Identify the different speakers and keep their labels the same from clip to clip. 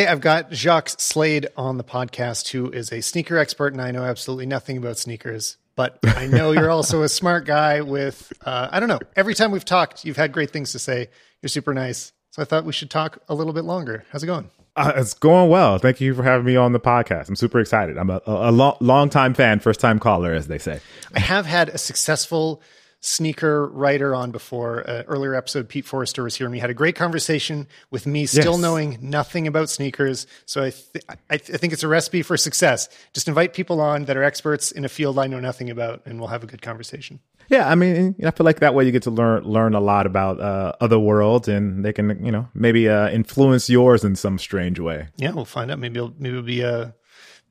Speaker 1: Hey, I've got Jacques Slade on the podcast, who is a sneaker expert, and I know absolutely nothing about sneakers. But I know you're also a smart guy with, uh, I don't know, every time we've talked, you've had great things to say. You're super nice. So I thought we should talk a little bit longer. How's it going?
Speaker 2: Uh, it's going well. Thank you for having me on the podcast. I'm super excited. I'm a, a, a long, long time fan, first time caller, as they say.
Speaker 1: I have had a successful sneaker writer on before. Uh, earlier episode, Pete Forrester was here, and we had a great conversation with me still
Speaker 2: Yes.
Speaker 1: knowing nothing about sneakers. So I, th- I, th- I think it's a recipe for success. Just invite people on that are experts in a field I know nothing about, and we'll have a good conversation.
Speaker 2: Yeah, I mean, I feel like that way you get to learn learn a lot about uh, other worlds, and they can, you know, maybe uh, influence yours in some strange way.
Speaker 1: Yeah, we'll find out. Maybe it'll, maybe it'll be a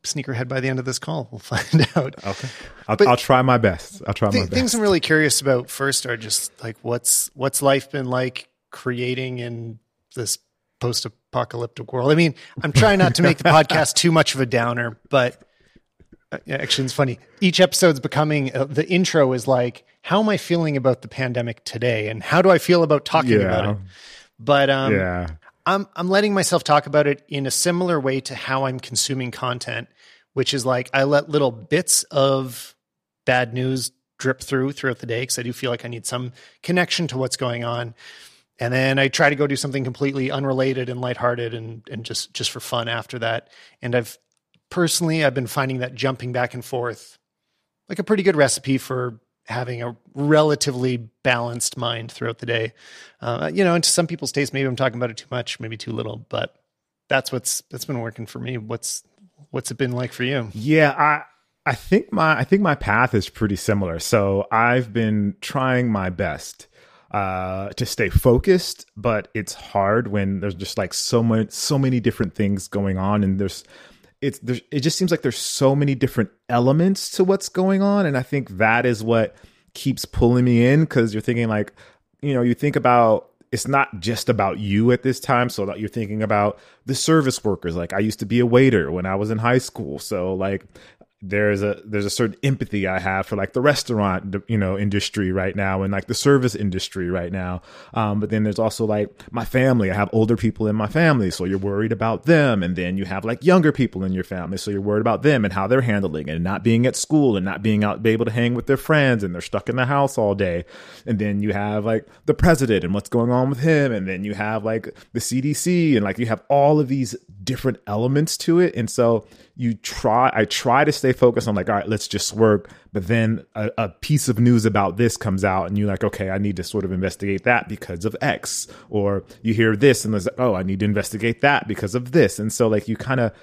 Speaker 1: sneakerhead by the end of this call. We'll find out.
Speaker 2: Okay, I'll, I'll try my best. I'll try my
Speaker 1: Th-
Speaker 2: best.
Speaker 1: things I'm really curious about first are just like what's what's life been like creating in this post-apocalyptic world. I mean, I'm trying not to make the podcast too much of a downer, but uh, yeah, actually, it's funny. Each episode's becoming uh, the intro is like, how am I feeling about the pandemic today, and how do I feel about talking about it? But um,
Speaker 2: yeah,
Speaker 1: I'm I'm letting myself talk about it in a similar way to how I'm consuming content, which is like I let little bits of bad news drip through throughout the day because I do feel like I need some connection to what's going on. And then I try to go do something completely unrelated and lighthearted and and just just for fun after that. And I've personally I've been finding that jumping back and forth like a pretty good recipe for having a relatively balanced mind throughout the day. Uh, you know, and to some people's taste, maybe I'm talking about it too much, maybe too little, but that's what's that's been working for me. What's what's it been like for you?
Speaker 2: yeah. I I think my I think my path is pretty similar. So I've been trying my best uh to stay focused but it's hard when there's just like so much so many different things going on and there's it's there's it just seems like there's so many different elements to what's going on and i think that is what keeps pulling me in because you're thinking like you know you think about it's not just about you at this time. So that you're thinking about the service workers. Like i used to be a waiter when i was in high school. So like there's a there's a certain empathy I have for like the restaurant you know industry right now and like the service industry right now. Um, but then there's also like my family. I have older people in my family, so you're worried about them. And then you have like younger people in your family, so you're worried about them and how they're handling it and not being at school and not being out be able to hang with their friends and they're stuck in the house all day. And then you have like the president and what's going on with him, and then you have like the CDC and like you have all of these different elements to it. And so you try i try to stay focused on like all right let's just work. But then a, a piece of news about this comes out and you're like okay i need to sort of investigate that because of x or you hear this and there's like oh i need to investigate that because of this. And so like you kind of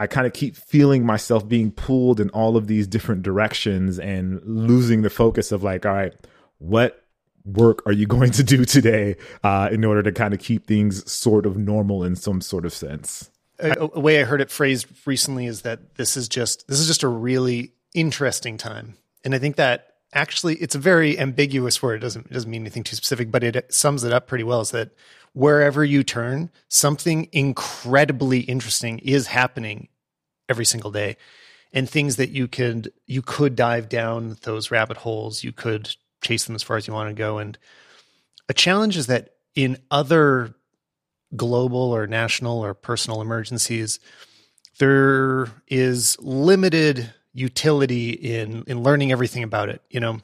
Speaker 2: i kind of keep feeling myself being pulled in all of these different directions and losing the focus of like all right what work are you going to do today uh, in order to kind of keep things sort of normal in some sort of sense
Speaker 1: A, way I heard it phrased recently is that this is just this is just a really interesting time, and I think that actually it's a very ambiguous word. It doesn't it doesn't mean anything too specific, but it sums it up pretty well. Is that wherever you turn, something incredibly interesting is happening every single day, and things that you could you could dive down those rabbit holes. You could chase them as far as you want to go, and a challenge is that in other global or national or personal emergencies, there is limited utility in in learning everything about it. You know,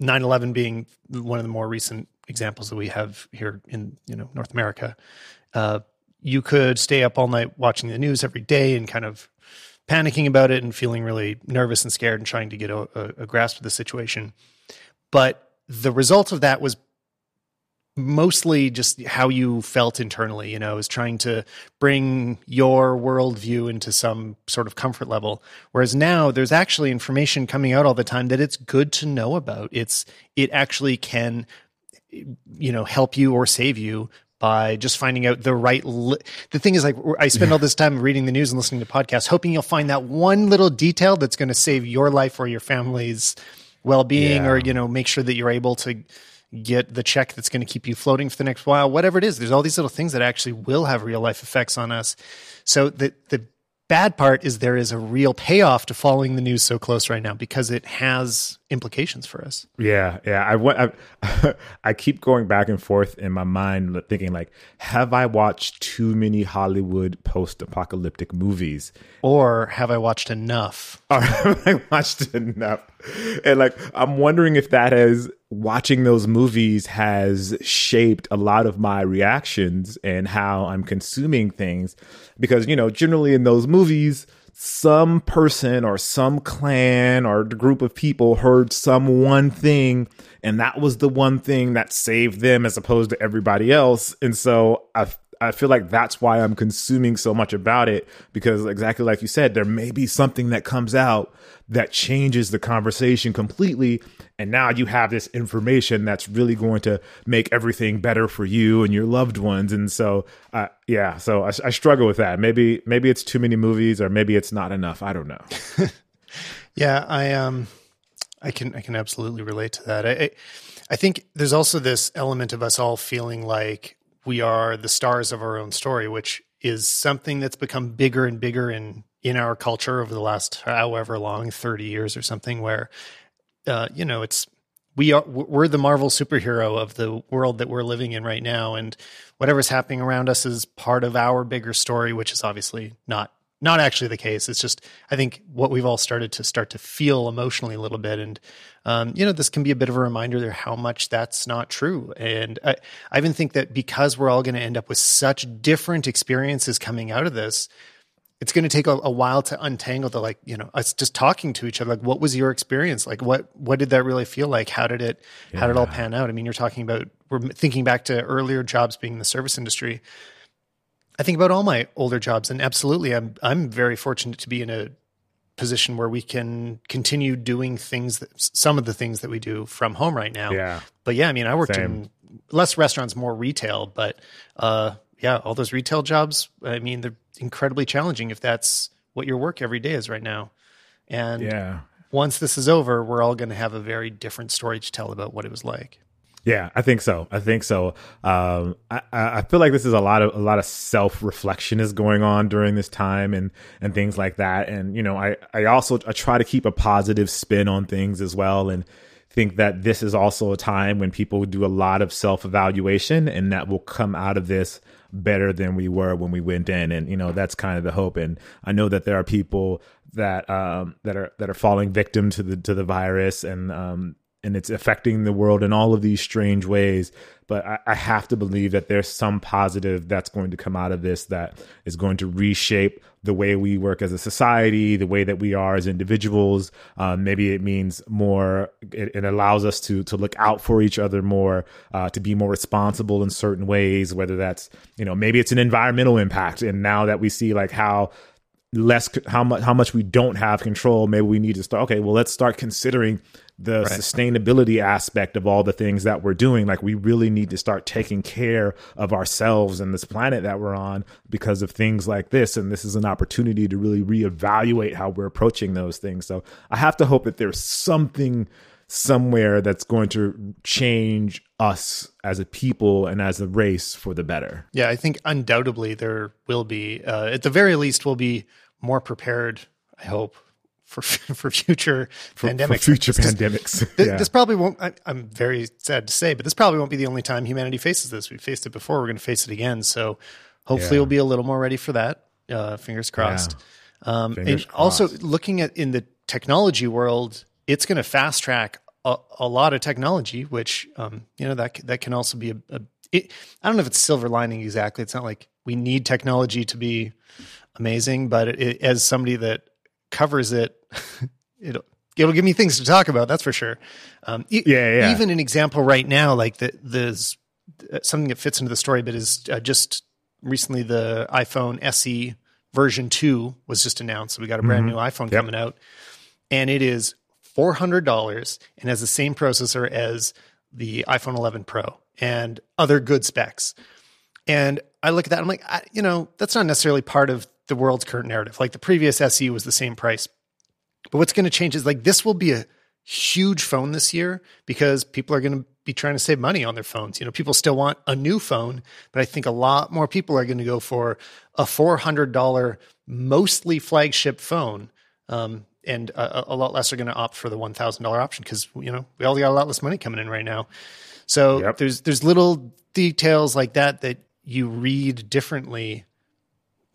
Speaker 1: 9/11 being one of the more recent examples that we have here in you know North America. Uh, you could stay up all night watching the news every day and kind of panicking about it and feeling really nervous and scared and trying to get a, a, a grasp of the situation. But the result of that was mostly just how you felt internally, you know, is trying to bring your worldview into some sort of comfort level. Whereas now there's actually information coming out all the time that it's good to know about. It's, it actually can, you know, help you or save you by just finding out the right. Li- the thing is, like, I spend all this time reading the news and listening to podcasts, hoping you'll find that one little detail that's going to save your life or your family's well-being,
Speaker 2: Yeah.
Speaker 1: or you know, make sure that you're able to get the check that's going to keep you floating for the next while. Whatever it is, there's all these little things that actually will have real life effects on us. So the the bad part is there is a real payoff to following the news so close right now because it has implications for us.
Speaker 2: Yeah, yeah. I want. I, I keep going back and forth in my mind, thinking like, have I watched too many Hollywood post-apocalyptic movies,
Speaker 1: or have I watched enough?
Speaker 2: Or have I watched enough? And like, I'm wondering if that has watching those movies has shaped a lot of my reactions and how I'm consuming things, because you know, generally in those movies some person or some clan or group of people heard some one thing and that was the one thing that saved them as opposed to everybody else. And so i I feel like that's why I'm consuming so much about it because exactly like you said, there may be something that comes out that changes the conversation completely. And now you have this information that's really going to make everything better for you and your loved ones. And so, uh, yeah, so I, I struggle with that. Maybe, maybe it's too many movies or maybe it's not enough. I don't know.
Speaker 1: yeah, I, um, I can, I can absolutely relate to that. I, I think there's also this element of us all feeling like we are the stars of our own story, which is something that's become bigger and bigger in in our culture over the last however long, thirty years or something. Where, uh, you know, it's we are we're the Marvel superhero of the world that we're living in right now, and whatever's happening around us is part of our bigger story, which is obviously not not actually the case. It's just I think what we've all started to start to feel emotionally a little bit, and um, you know this can be a bit of a reminder there how much that's not true. And I, I even think that because we're all going to end up with such different experiences coming out of this, it's going to take a, a, while to untangle the like you know us just talking to each other. Like, what was your experience? Like, what what did that really feel like? How did it yeah. how did it all pan out? I mean, you're talking about we're thinking back to earlier jobs being in the service industry I think about all my older jobs, and absolutely, I'm I'm very fortunate to be in a position where we can continue doing things that some of the things that we do from home right now.
Speaker 2: Yeah.
Speaker 1: But yeah, I mean, I worked Same. in less restaurants, more retail, but uh, yeah, all those retail jobs. I mean, they're incredibly challenging if that's what your work every day is right now. And
Speaker 2: yeah,
Speaker 1: once this is over, we're all going to have a very different story to tell about what it was like.
Speaker 2: Yeah, I think so. I think so. Um, I, I feel like this is a lot of a lot of self reflection is going on during this time and and things like that. And you know, I I also I try to keep a positive spin on things as well and think that this is also a time when people do a lot of self evaluation and that will come out of this better than we were when we went in and you know that's kind of the hope and i know that there are people that um that are that are falling victim to the to the virus and um and it's affecting the world in all of these strange ways. But I, I, have to believe that there's some positive that's going to come out of this that is going to reshape the way we work as a society, the way that we are as individuals. Um, maybe it means more. It, it, allows us to to look out for each other more, uh, to be more responsible in certain ways. Whether that's you know maybe it's an environmental impact, and now that we see like how less how much how much we don't have control maybe we need to start okay well let's start considering the right. sustainability aspect of all the things that we're doing. Like we really need to start taking care of ourselves and this planet that we're on because of things like this. And this is an opportunity to really reevaluate how we're approaching those things. So I have to hope that there's something somewhere that's going to change us as a people and as a race for the better.
Speaker 1: Yeah, I think undoubtedly there will be. Uh, at the very least, we'll be more prepared. I hope for for future for, pandemics.
Speaker 2: For future pandemics.
Speaker 1: This, yeah. this probably won't. I, am very sad to say, but this probably won't be the only time humanity faces this. We faced it before. We're going to face it again. So hopefully, yeah. we'll be a little more ready for that. Uh, fingers crossed. Yeah. Um, fingers and crossed. also looking at in the technology world, it's going to fast track a, a, lot of technology, which um, you know that that can also be a. a it, I don't know if it's silver lining exactly. It's not like we need technology to be amazing, but it, as somebody that covers it, it'll it'll give me things to talk about. That's for sure. Um,
Speaker 2: e- yeah, yeah.
Speaker 1: Even an example right now, like the there's uh, something that fits into the story, but is uh, just recently the iPhone SE version two was just announced. So we got a brand mm-hmm. new iPhone yep. coming out, and it is four hundred dollars and has the same processor as the iPhone 11 Pro and other good specs. And I look at that, I'm like, I, you know, that's not necessarily part of the world's current narrative. Like the previous SE was the same price. But what's going to change is like this will be a huge phone this year because people are going to be trying to save money on their phones. You know, people still want a new phone, but I think a lot more people are going to go for a $400 mostly flagship phone. Um, and a, a, lot less are going to opt for the $1,000 option because, you know, we all got a lot less money coming in right now. So yep. there's, there's little details like that that you read differently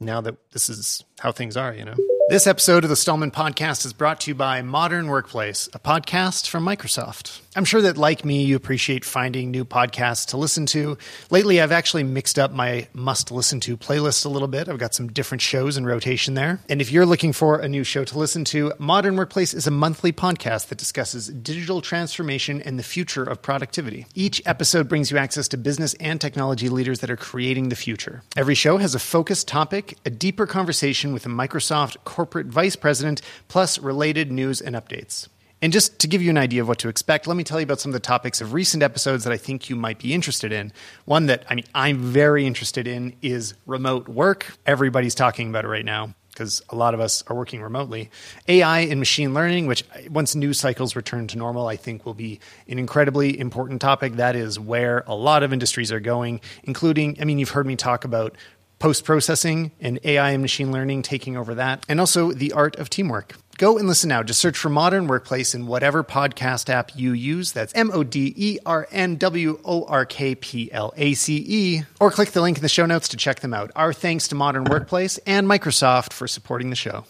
Speaker 1: now that this is how things are, you know? This episode of the Stallman Podcast is brought to you by Modern Workplace, a podcast from Microsoft. I'm sure that, like me, you appreciate finding new podcasts to listen to. Lately, I've actually mixed up my must listen to playlist a little bit. I've got some different shows in rotation there. And if you're looking for a new show to listen to, Modern Workplace is a monthly podcast that discusses digital transformation and the future of productivity. Each episode brings you access to business and technology leaders that are creating the future. Every show has a focused topic, a deeper conversation with a Microsoft corporate vice president, plus related news and updates. And just to give you an idea of what to expect, let me tell you about some of the topics of recent episodes that I think you might be interested in. One that I mean I'm very interested in is remote work. Everybody's talking about it right now because a lot of us are working remotely. AI and machine learning, which once news cycles return to normal, I think will be an incredibly important topic. That is where a lot of industries are going, including, I mean, you've heard me talk about post processing and AI and machine learning taking over that, and also the art of teamwork. Go and listen now. Just search for Modern Workplace in whatever podcast app you use. That's M O D E R N W O R K P L A C E. Or click the link in the show notes to check them out. Our thanks to Modern Workplace and Microsoft for supporting the show.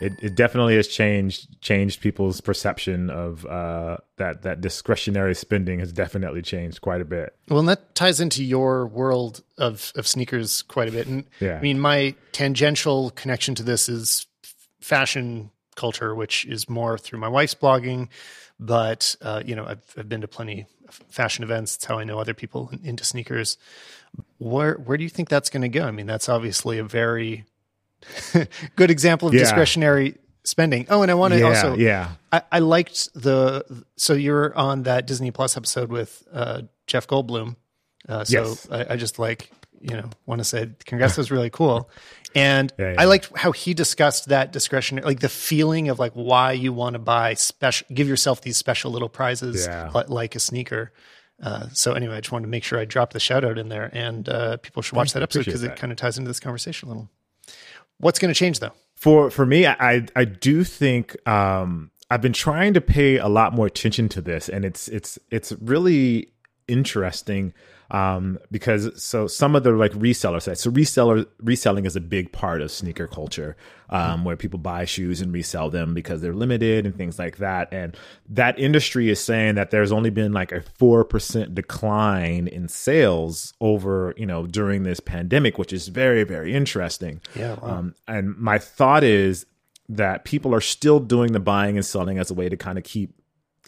Speaker 2: It, it definitely has changed changed people's perception of uh, that that discretionary spending has definitely changed quite a bit.
Speaker 1: Well, and that ties into your world of of sneakers quite a bit. And yeah. I mean, my tangential connection to this is fashion culture, which is more through my wife's blogging. But uh, you know, I've, I've been to plenty of fashion events. It's how I know other people into sneakers. Where where do you think that's going to go? I mean, that's obviously a very good example of yeah. discretionary spending. Oh, and I want to
Speaker 2: yeah,
Speaker 1: also,
Speaker 2: yeah,
Speaker 1: I, I, liked the. So you're on that Disney Plus episode with uh, Jeff Goldblum. Uh, so yes. I, I, just like you know want to say congrats was really cool, and yeah, I liked how he discussed that discretionary, like the feeling of like why you want to buy special, give yourself these special little prizes like, like a sneaker. Uh, so anyway, I just wanted to make sure I dropped the shout out in there, and uh, people should watch that episode because it kind of ties into this conversation a little. What's going to change though?
Speaker 2: For for me, I I do think um, I've been trying to pay a lot more attention to this, and it's it's it's really interesting um, because so some of the like reseller sites. So reseller reselling is a big part of sneaker culture, um, where people buy shoes and resell them because they're limited and things like that. And that industry is saying that there's only been like a four percent decline in sales over you know during this pandemic, which is very very interesting.
Speaker 1: Yeah. Wow. Um,
Speaker 2: and my thought is that people are still doing the buying and selling as a way to kind of keep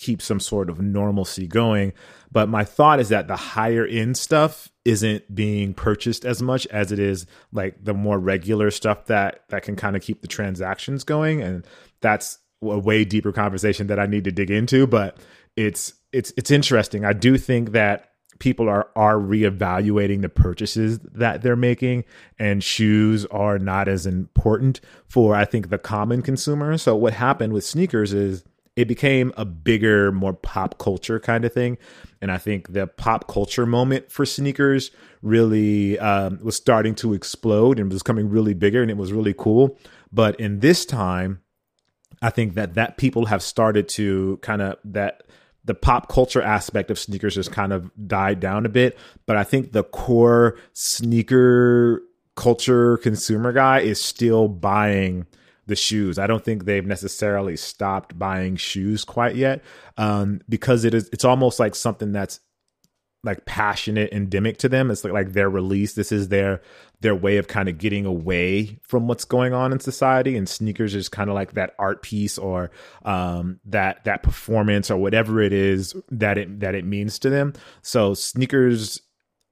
Speaker 2: keep some sort of normalcy going but my thought is that the higher end stuff isn't being purchased as much as it is like the more regular stuff that that can kind of keep the transactions going and that's a way deeper conversation that I need to dig into but it's it's it's interesting. I do think that people are are reevaluating the purchases that they're making and shoes are not as important for I think the common consumer. So what happened with sneakers is it became a bigger, more pop culture kind of thing. And I think the pop culture moment for sneakers really um, was starting to explode and was coming really bigger and it was really cool. But in this time, I think that that people have started to kind of that the pop culture aspect of sneakers has kind of died down a bit. But I think the core sneaker culture consumer guy is still buying the shoes. I don't think they've necessarily stopped buying shoes quite yet, um, because it is. It's almost like something that's like passionate, endemic to them. It's like like their release. This is their their way of kind of getting away from what's going on in society. And sneakers is kind of like that art piece or um, that that performance or whatever it is that it that it means to them. So sneakers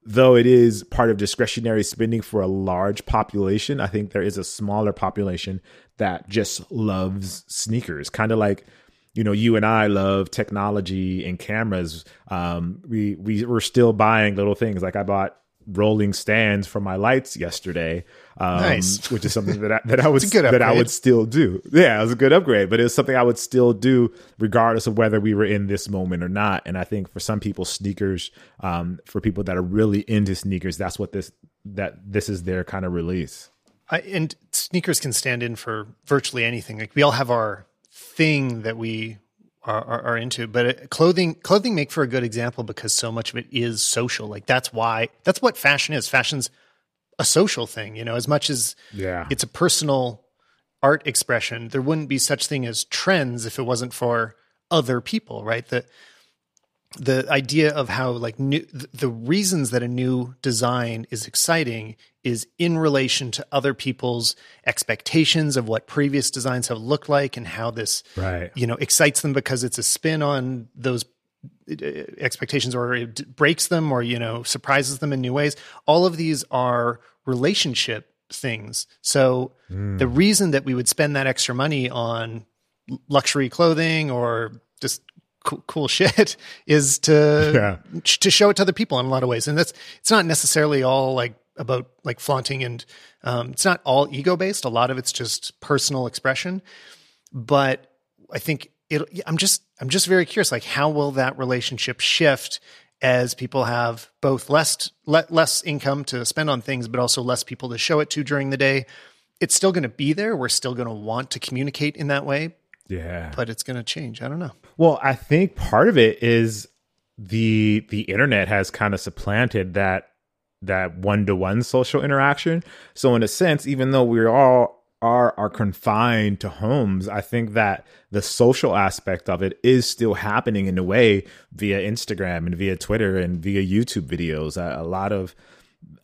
Speaker 2: though it is part of discretionary spending for a large population, I think there is a smaller population that just loves sneakers, kind of like you know you and I love technology and cameras. Um, we we we're still buying little things. Like I bought rolling stands for my lights yesterday. Um,
Speaker 1: Nice.
Speaker 2: which is something that I, that I would
Speaker 1: It's a good
Speaker 2: that I would still do. Yeah, it was a good upgrade, but it was something I would still do regardless of whether we were in this moment or not. And I think for some people, sneakers, um, for people that are really into sneakers, that's what this that this is their kind of release.
Speaker 1: I, and sneakers can stand in for virtually anything. Like we all have our thing that we are, are, are into, but uh, clothing clothing make for a good example because so much of it is social. Like that's why that's what fashion is. Fashion's a social thing, you know. As much as
Speaker 2: Yeah.
Speaker 1: it's a personal art expression, there wouldn't be such thing as trends if it wasn't for other people, right? The the idea of how like new the reasons that a new design is exciting is in relation to other people's expectations of what previous designs have looked like and how this
Speaker 2: Right.
Speaker 1: you know excites them because it's a spin on those uh, expectations or it breaks them or you know surprises them in new ways. All of these are relationship things. So the reason that we would spend that extra money on luxury clothing or cool, cool shit is to
Speaker 2: Yeah.
Speaker 1: to show it to other people in a lot of ways and that's it's not necessarily all like about like flaunting and um, it's not all ego based a lot of it's just personal expression but I think it. I'm just I'm just very curious. Like, how will that relationship shift as people have both less le- less income to spend on things, but also less people to show it to during the day? It's still going to be there. We're still going to want to communicate in that way,
Speaker 2: Yeah.
Speaker 1: but it's going to change. I don't know.
Speaker 2: Well, I think part of it is the the internet has kind of supplanted that that one to one social interaction. So in a sense, even though we all are are confined to homes, I think that the social aspect of it is still happening in a way via Instagram and via Twitter and via YouTube videos. A, a lot of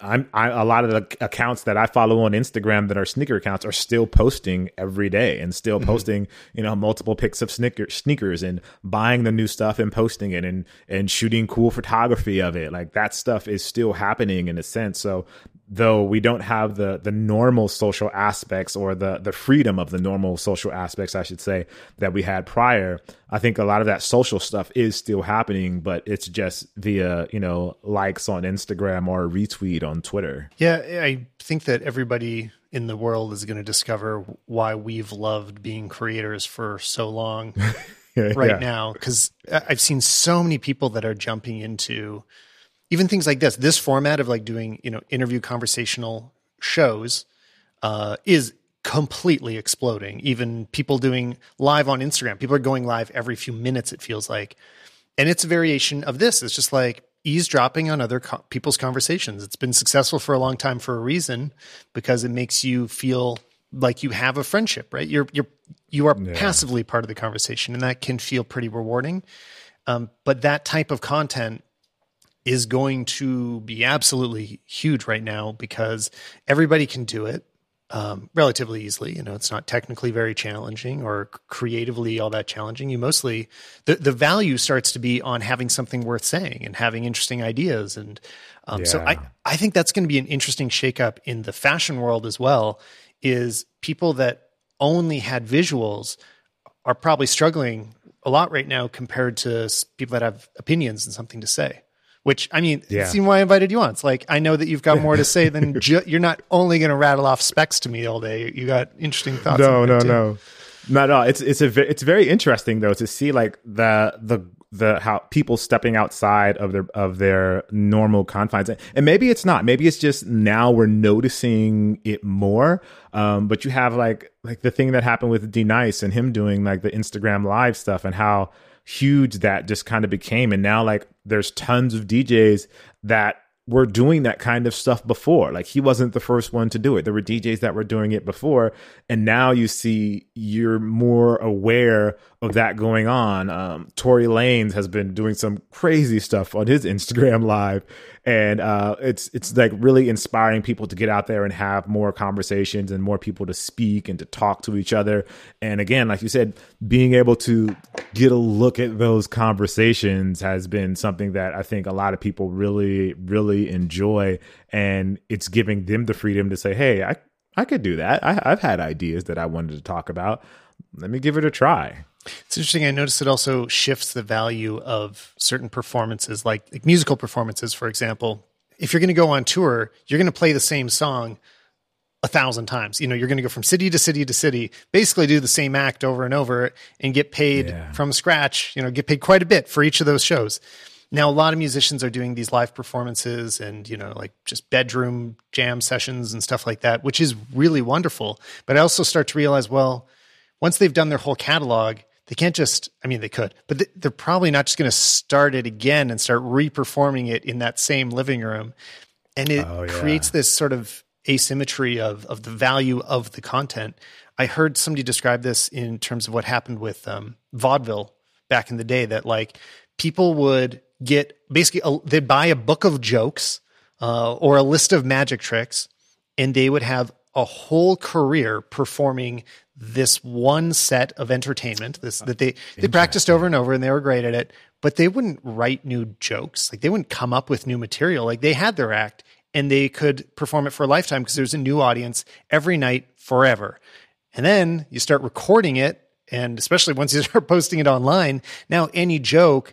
Speaker 2: I'm I, a lot of the accounts that I follow on Instagram that are sneaker accounts are still posting every day and still mm-hmm. posting you know multiple pics of sneaker sneakers and buying the new stuff and posting it and and shooting cool photography of it. Like that stuff is still happening in a sense. So though we don't have the the normal social aspects or the the freedom of the normal social aspects I should say that we had prior I think a lot of that social stuff is still happening but it's just via you know likes on Instagram or retweet on Twitter
Speaker 1: Yeah, I think that everybody in the world is going to discover why we've loved being creators for so long. right
Speaker 2: Yeah.
Speaker 1: now because I've seen so many people that are jumping into even things like this. This format of like doing you know interview conversational shows uh, is completely exploding. Even people doing live on Instagram, people are going live every few minutes. It feels like, and it's a variation of this. It's just like eavesdropping on other co- people's conversations. It's been successful for a long time for a reason because it makes you feel like you have a friendship, right? You're you're you are passively part of the conversation, and that can feel pretty rewarding. Um, but that type of content is going to be absolutely huge right now because everybody can do it um, relatively easily. You know, it's not technically very challenging or creatively all that challenging. You mostly the the value starts to be on having something worth saying and having interesting ideas. And um, so I I think that's going to be an interesting shakeup in the fashion world as well. Is people that only had visuals are probably struggling a lot right now compared to people that have opinions and something to say. Which I mean,
Speaker 2: Yeah.
Speaker 1: it's why I invited you on. It's like I know that you've got more to say than ju- you're not only going to rattle off specs to me all day. You got interesting thoughts.
Speaker 2: no, no,
Speaker 1: too.
Speaker 2: no, no, no. It's it's a it's very interesting though to see like the the the how people stepping outside of their of their normal confines, and maybe it's not. Maybe it's just now we're noticing it more. Um, but you have like like the thing that happened with D Nice and him doing like the Instagram live stuff and how huge that just kind of became, and now like there's tons of DJs that were doing that kind of stuff before. Like he wasn't the first one to do it. There were DJs that were doing it before, and now you see you're more aware of that going on. Um, Tory Lanez has been doing some crazy stuff on his Instagram live, and uh, it's it's like really inspiring people to get out there and have more conversations and more people to speak and to talk to each other. And again, like you said, being able to get a look at those conversations has been something that I think a lot of people really really enjoy, and it's giving them the freedom to say, "Hey, I I could do that. I, I've had ideas that I wanted to talk about. Let me give it a try."
Speaker 1: It's interesting. I noticed it also shifts the value of certain performances, like, like musical performances, for example. if you're going to go on tour, you're going to play the same song a thousand times. You know, you're going to go from city to city to city, basically do the same act over and over and get paid
Speaker 2: Yeah.
Speaker 1: from scratch, you know, get paid quite a bit for each of those shows. Now, a lot of musicians are doing these live performances and, you know, like just bedroom jam sessions and stuff like that, which is really wonderful. But I also start to realize, well, once they've done their whole catalog, they can't just, I mean, they could, but they're probably not just going to start it again and start reperforming it in that same living room. And it
Speaker 2: Oh, yeah.
Speaker 1: creates this sort of asymmetry of, of the value of the content. I heard somebody describe this in terms of what happened with um, vaudeville back in the day that like people would get basically, a, they'd buy a book of jokes uh, or a list of magic tricks and they would have a whole career performing this one set of entertainment this that they they practiced over and over and they were great at it but they wouldn't write new jokes like they wouldn't come up with new material like they had their act and they could perform it for a lifetime because there's a new audience every night forever. And then you start recording it and especially once you start posting it online. Now any joke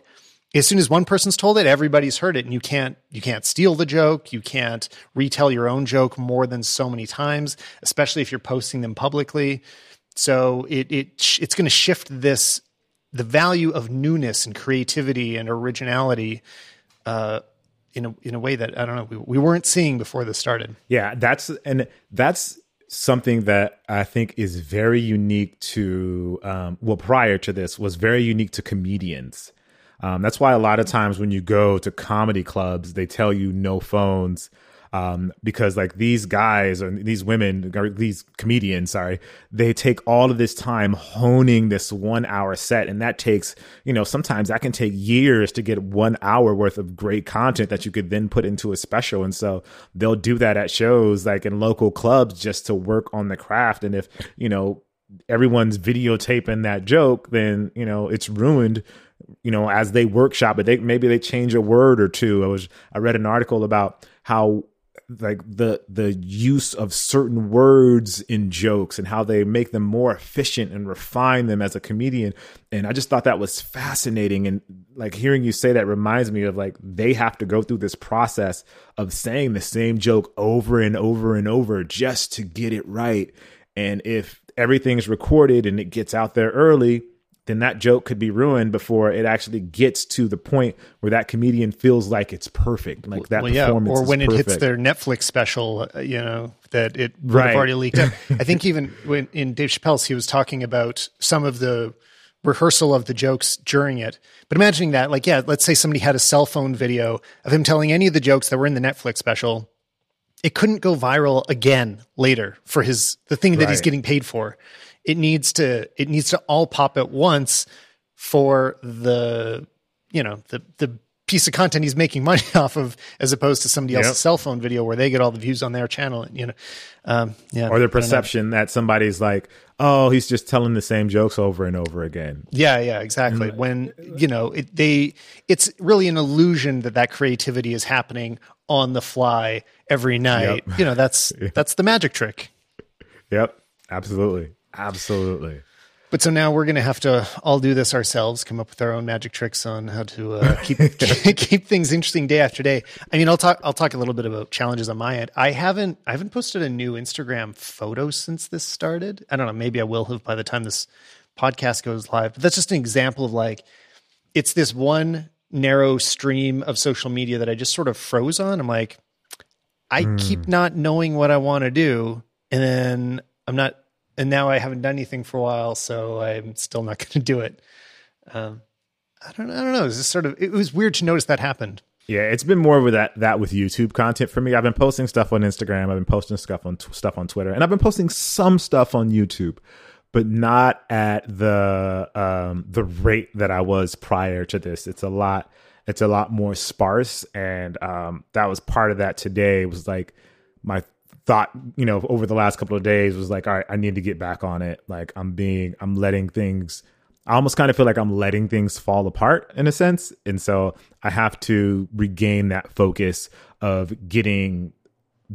Speaker 1: as soon as one person's told it everybody's heard it and you can't you can't steal the joke. You can't retell your own joke more than so many times especially if you're posting them publicly. So it it it's going to shift this the value of newness and creativity and originality uh in a in a way that I don't know we, we weren't seeing before this started.
Speaker 2: Yeah, that's and that's something that I think is very unique to um, well prior to this was very unique to comedians. Um, that's why a lot of times when you go to comedy clubs, they tell you no phones um, because like these guys or these women or these comedians, sorry, they take all of this time honing this one hour set, and that takes you know sometimes that can take years to get one hour worth of great content that you could then put into a special, and so they'll do that at shows like in local clubs just to work on the craft, and if you know everyone's videotaping that joke, then you know it's ruined. You know, as they workshop it, they maybe they change a word or two. I was I read an article about how like the the use of certain words in jokes and how they make them more efficient and refine them as a comedian. And i just thought that was fascinating. And like hearing you say that reminds me of like they have to go through this process of saying the same joke over and over and over just to get it right. And if everything's recorded and it gets out there early then that joke could be ruined before it actually gets to the point where that comedian feels like it's perfect, like that
Speaker 1: Well, yeah,
Speaker 2: performance.
Speaker 1: or when it hits their Netflix special, uh, you know that it would
Speaker 2: Right.
Speaker 1: have already leaked out. I think even when in Dave Chappelle's, he was talking about some of the rehearsal of the jokes during it. But imagining that, like, yeah, let's say somebody had a cell phone video of him telling any of the jokes that were in the Netflix special. It couldn't go viral again later for his the thing that he's getting paid for. It needs to it needs to all pop at once for the you know the the piece of content he's making money off of as opposed to somebody else's
Speaker 2: Yep.
Speaker 1: cell phone video where they get all the views on their channel and you know um yeah.
Speaker 2: Or the perception that somebody's like, oh, he's just telling the same jokes over and over again.
Speaker 1: yeah yeah exactly. When you know it, they it's really an illusion that that creativity is happening on the fly every night. You know that's that's the magic trick.
Speaker 2: Yep, absolutely, absolutely.
Speaker 1: But so now we're going to have to all do this ourselves, come up with our own magic tricks on how to uh, keep keep things interesting day after day. I mean, I'll talk I'll talk a little bit about challenges on my end. I haven't I haven't posted a new Instagram photo since this started. I don't know, maybe I will have by the time this podcast goes live. But that's just an example of like it's this one narrow stream of social media that I just sort of froze on. I'm like, I keep not knowing what I want to do, and then I'm not, and now I haven't done anything for a while, so I'm still not going to do it. Um, I don't, I don't know. It's just sort of, it was weird to notice that happened.
Speaker 2: Yeah, it's been more with that that with YouTube content for me. I've been posting stuff on Instagram, I've been posting stuff on stuff on Twitter, and I've been posting some stuff on YouTube, but not at the um the rate that I was prior to this. It's a lot it's a lot more sparse and um that was part of that today was like my thought, you know, over the last couple of days was like, all right, I need to get back on it. Like I'm being I'm letting things I almost kind of feel like I'm letting things fall apart in a sense. And so I have to regain that focus of getting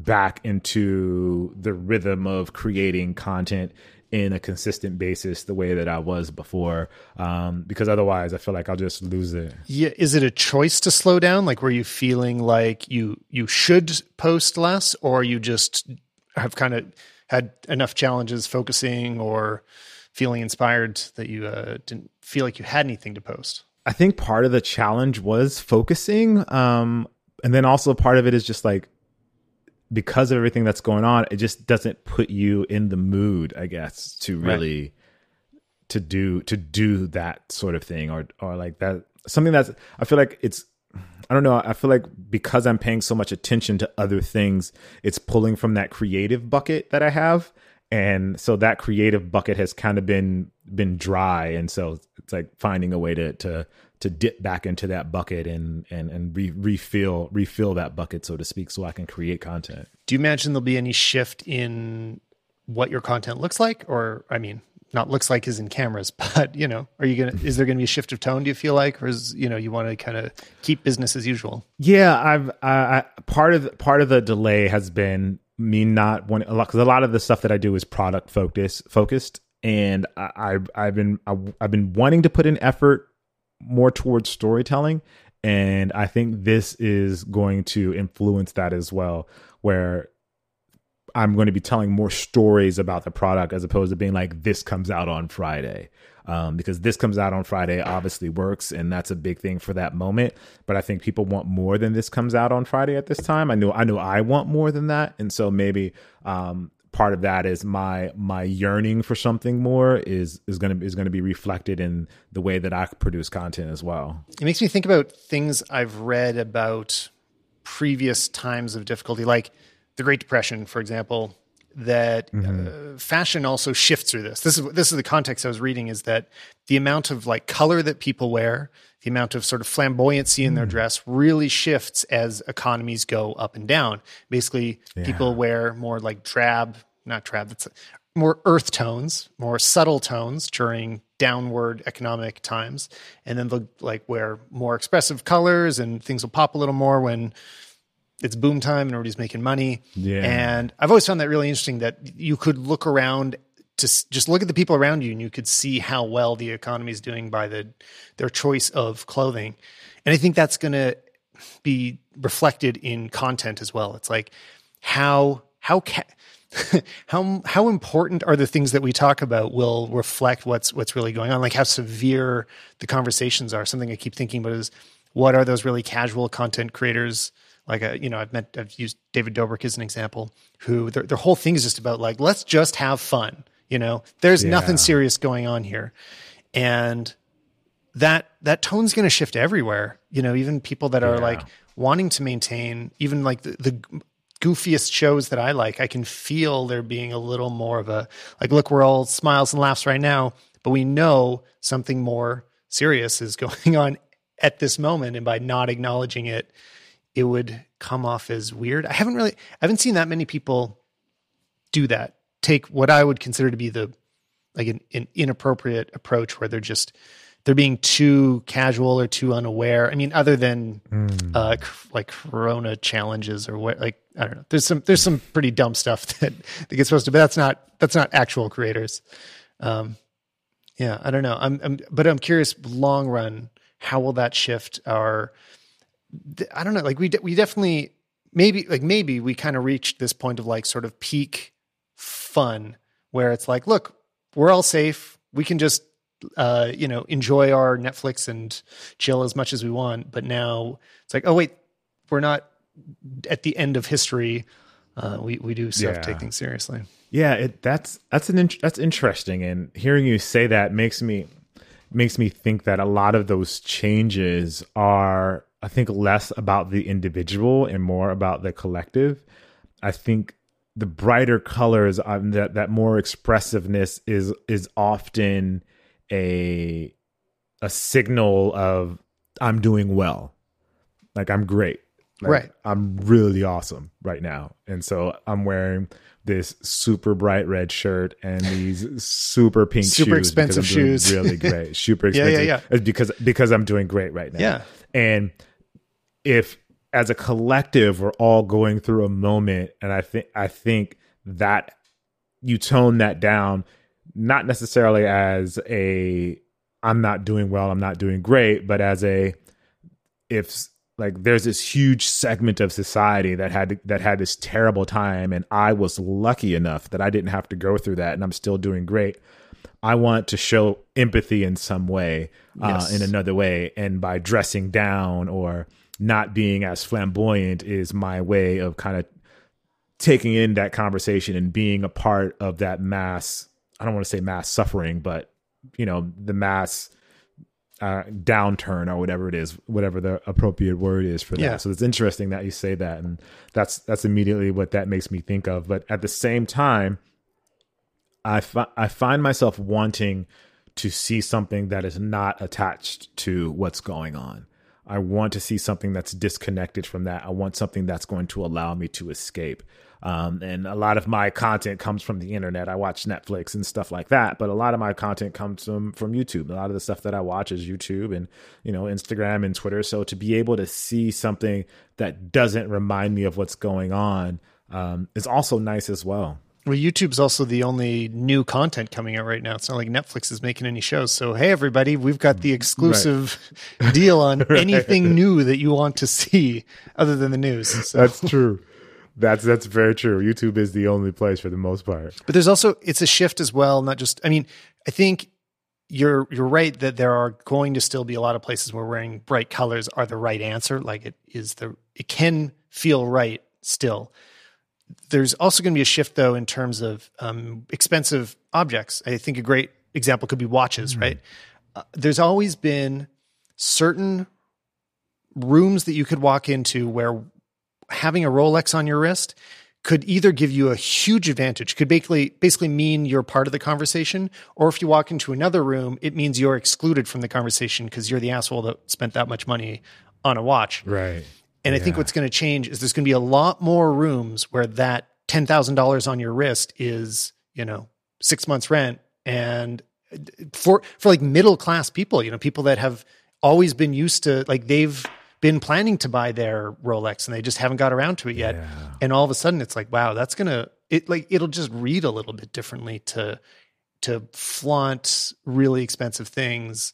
Speaker 2: back into the rhythm of creating content in a consistent basis the way that I was before. Um, because otherwise, I feel like I'll just lose it.
Speaker 1: Yeah, is it a choice to slow down? Like, were you feeling like you you should post less, or you just have kind of had enough challenges focusing or feeling inspired that you uh, didn't feel like you had anything to post?
Speaker 2: I think part of the challenge was focusing. Um, and then also part of it is just like because of everything that's going on, it just doesn't put you in the mood, I guess, to really right. to do to do that sort of thing or or like that something that's I feel like it's I don't know, I feel like because I'm paying so much attention to other things, it's pulling from that creative bucket that I have. And so that creative bucket has kind of been been dry and so it's like finding a way to to to dip back into that bucket and and and re- refill refill that bucket so to speak so I can create content.
Speaker 1: Do you imagine there'll be any shift in what your content looks like or I mean not looks like is in cameras but you know are you going to is there going to be a shift of tone do you feel like or is you know you want to kind of keep business as usual?
Speaker 2: Yeah, I've uh, I, part of part of the delay has been me not wanting a lot because a lot of the stuff that I do is product focus focused and I, I've I've been I've been wanting to put in effort more towards storytelling. And I think this is going to influence that as well, where I'm going to be telling more stories about the product as opposed to being like, this comes out on Friday. Um, because this comes out on Friday obviously works, and that's a big thing for that moment. But I think people want more than this comes out on Friday at this time. I know I know I want more than that, and so maybe um, part of that is my my yearning for something more is is going to is going to be reflected in the way that I produce content as well.
Speaker 1: It makes me think about things I've read about previous times of difficulty, like the Great Depression, for example. That mm-hmm. uh, fashion also shifts through this. This is this is the context I was reading. Is that the amount of like color that people wear, the amount of sort of flamboyancy in their mm. dress really shifts as economies go up and down. Basically, yeah. people wear more like drab, not drab, that's more earth tones, more subtle tones during downward economic times. And then they'll like wear more expressive colors and things will pop a little more when it's boom time and everybody's making money. Yeah. And I've always found that really interesting that you could look around to just look at the people around you and you could see how well the economy is doing by the their choice of clothing. And I think that's going to be reflected in content as well. It's like how how ca- how how important are the things that we talk about will reflect what's what's really going on like how severe the conversations are something i keep thinking about is what are those really casual content creators like a, uh, you know i've met i've used david dobrik as an example who their, their whole thing is just about like let's just have fun you know there's yeah. nothing serious going on here and that that tone's going to shift everywhere you know even people that are yeah. like wanting to maintain even like the, the goofiest shows that I like, I can feel there being a little more of a like, look, we're all smiles and laughs right now, but we know something more serious is going on at this moment. And by not acknowledging it, it would come off as weird. I haven't really, I haven't seen that many people do that. Take what I would consider to be the like an, an inappropriate approach where they're just they're being too casual or too unaware. I mean, other than mm. uh, like Corona challenges or what, like I don't know. There's some there's some pretty dumb stuff that that gets posted, but that's not that's not actual creators. Um, yeah, I don't know. I'm, I'm but I'm curious. Long run, how will that shift our? I don't know. Like we we definitely maybe like maybe we kind of reached this point of like sort of peak fun where it's like, look, we're all safe. We can just uh, you know, enjoy our Netflix and chill as much as we want. But now it's like, oh wait, we're not at the end of history. Uh, we we do still yeah. take things seriously.
Speaker 2: Yeah, it, that's that's an in, that's interesting, and hearing you say that makes me makes me think that a lot of those changes are, I think, less about the individual and more about the collective. I think the brighter colors, um, that that more expressiveness is is often a a signal of I'm doing well. Like I'm great. Like,
Speaker 1: right.
Speaker 2: I'm really awesome right now. And so I'm wearing this super bright red shirt and these super pink
Speaker 1: super
Speaker 2: shoes
Speaker 1: expensive shoes.
Speaker 2: Really great. Super expensive.
Speaker 1: yeah, yeah,
Speaker 2: yeah. Because because I'm doing great right now.
Speaker 1: Yeah.
Speaker 2: And if as a collective, we're all going through a moment, and I think I think that you tone that down, not necessarily as a I'm not doing well, I'm not doing great, but as a if like there's this huge segment of society that had that had this terrible time and I was lucky enough that I didn't have to go through that and I'm still doing great. I want to show empathy in some way, uh, in another way, and by dressing down or not being as flamboyant is my way of kind of taking in that conversation and being a part of that mass. I don't want to say mass suffering, but you know the mass uh, downturn or whatever it is, whatever the appropriate word is for that. Yeah. So it's interesting that you say that, and that's that's immediately what that makes me think of. But at the same time, I fi- I find myself wanting to see something that is not attached to what's going on. I want to see something that's disconnected from that. I want something that's going to allow me to escape. Um, and a lot of my content comes from the internet. I watch Netflix and stuff like that, but a lot of my content comes from from YouTube. A lot of the stuff that I watch is YouTube and you know Instagram and Twitter. So to be able to see something that doesn't remind me of what's going on um, is also nice as well.
Speaker 1: Well, YouTube's also the only new content coming out right now. It's not like Netflix is making any shows. So, hey, everybody, we've got the exclusive right. deal on right. anything new that you want to see other than the news.
Speaker 2: So. That's true. That's that's very true. YouTube is the only place for the most part.
Speaker 1: But there's also it's a shift as well. Not just. I mean, I think you're you're right that there are going to still be a lot of places where wearing bright colors are the right answer. Like it is the it can feel right still. There's also going to be a shift though in terms of um, expensive objects. I think a great example could be watches. Mm-hmm. Right. Uh, there's always been certain rooms that you could walk into where having a Rolex on your wrist could either give you a huge advantage, could basically basically mean you're part of the conversation, or if you walk into another room, it means you're excluded from the conversation because you're the asshole that spent that much money on a watch.
Speaker 2: Right.
Speaker 1: And yeah. I think what's going to change is there's going to be a lot more rooms where that ten thousand dollars on your wrist is, you know, six months rent, and for for like middle class people, you know, people that have always been used to like they've been planning to buy their Rolex and they just haven't got around to it yet. Yeah. And all of a sudden it's like, wow, that's gonna it like it'll just read a little bit differently to to flaunt really expensive things.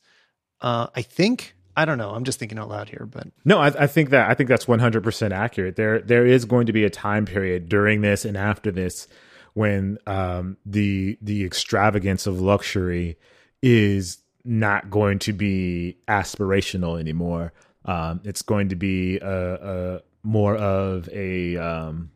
Speaker 1: Uh, I think I don't know. I'm just thinking out loud here, but
Speaker 2: no, I, I think that I think that's 100 percent accurate. There there is going to be a time period during this and after this when um, the the extravagance of luxury is not going to be aspirational anymore. Um, it's going to be a, a more of a, um,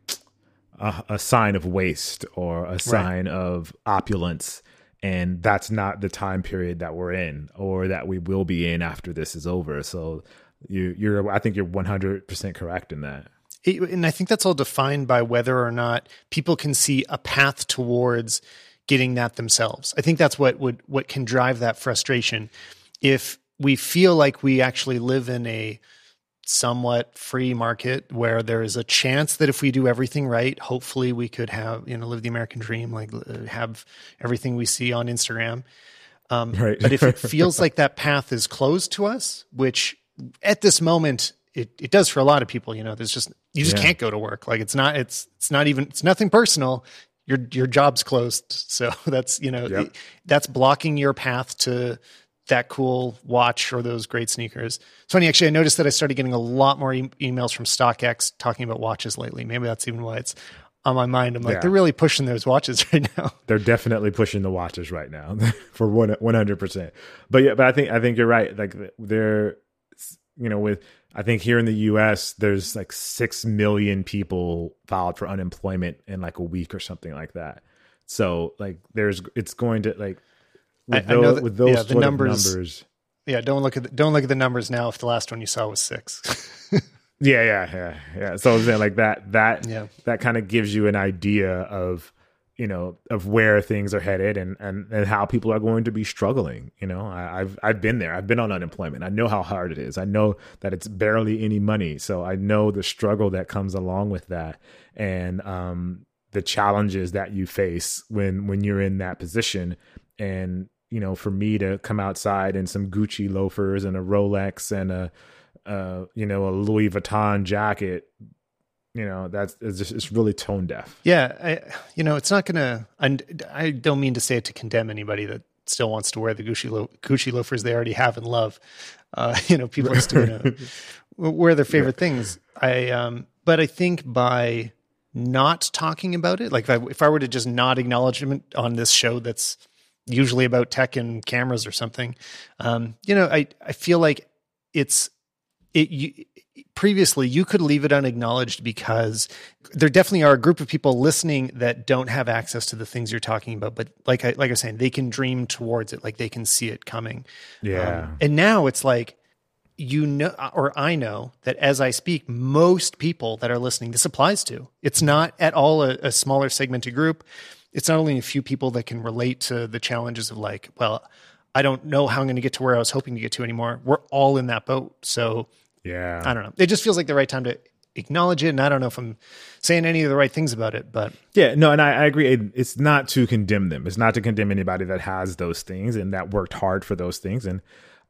Speaker 2: a, a sign of waste or a sign right. of opulence, and that's not the time period that we're in or that we will be in after this is over. So you, you're, I think you're 100 percent correct in that.
Speaker 1: It, and I think that's all defined by whether or not people can see a path towards getting that themselves. I think that's what would what can drive that frustration. If we feel like we actually live in a somewhat free market where there is a chance that if we do everything right, hopefully we could have, you know, live the American dream, like uh, have everything we see on Instagram. Um, right. but if it feels like that path is closed to us, which at this moment it, it does for a lot of people, you know, there's just, you just yeah. can't go to work. Like it's not, it's, it's not even, it's nothing personal. Your, your job's closed. So that's, you know, yep. that's blocking your path to, that cool watch or those great sneakers. It's funny, actually, I noticed that I started getting a lot more e- emails from StockX talking about watches lately. Maybe that's even why it's on my mind. I'm like, yeah. they're really pushing those watches right now.
Speaker 2: They're definitely pushing the watches right now for one hundred percent. But yeah, but I think I think you're right. Like they're, you know, with I think here in the U.S. there's like six million people filed for unemployment in like a week or something like that. So like there's it's going to like
Speaker 1: with, I, those, I know that, with those yeah, the numbers, numbers, Yeah, don't look at the, don't look at the numbers now. If the last one you saw was six.
Speaker 2: yeah, yeah, yeah, yeah. So then, like that, that, yeah. that kind of gives you an idea of you know of where things are headed and and and how people are going to be struggling. You know, I, I've I've been there. I've been on unemployment. I know how hard it is. I know that it's barely any money. So I know the struggle that comes along with that, and um the challenges that you face when when you're in that position and you know, for me to come outside in some Gucci loafers and a Rolex and a uh, you know, a Louis Vuitton jacket, you know, that's it's just it's really tone deaf.
Speaker 1: Yeah, I, you know, it's not gonna. I, I don't mean to say it to condemn anybody that still wants to wear the Gucci lo- Gucci loafers they already have and love. Uh, you know, people are still gonna wear their favorite yeah. things. I um, but I think by not talking about it, like if I, if I were to just not acknowledge it on this show that's usually about tech and cameras or something, um, you know, I I feel like it's it you, previously you could leave it unacknowledged because there definitely are a group of people listening that don't have access to the things you're talking about but like I, like I was saying they can dream towards it like they can see it coming.
Speaker 2: Yeah.
Speaker 1: Um, and now it's like you know or I know that as I speak most people that are listening this applies to. It's not at all a, a smaller segmented group it's not only a few people that can relate to the challenges of like well I don't know how I'm going to get to where I was hoping to get to anymore. We're all in that boat. So
Speaker 2: yeah.
Speaker 1: I don't know. It just feels like the right time to acknowledge it. And I don't know if I'm saying any of the right things about it, but
Speaker 2: yeah, no, and I, I agree. It, it's not to condemn them. It's not to condemn anybody that has those things and that worked hard for those things. And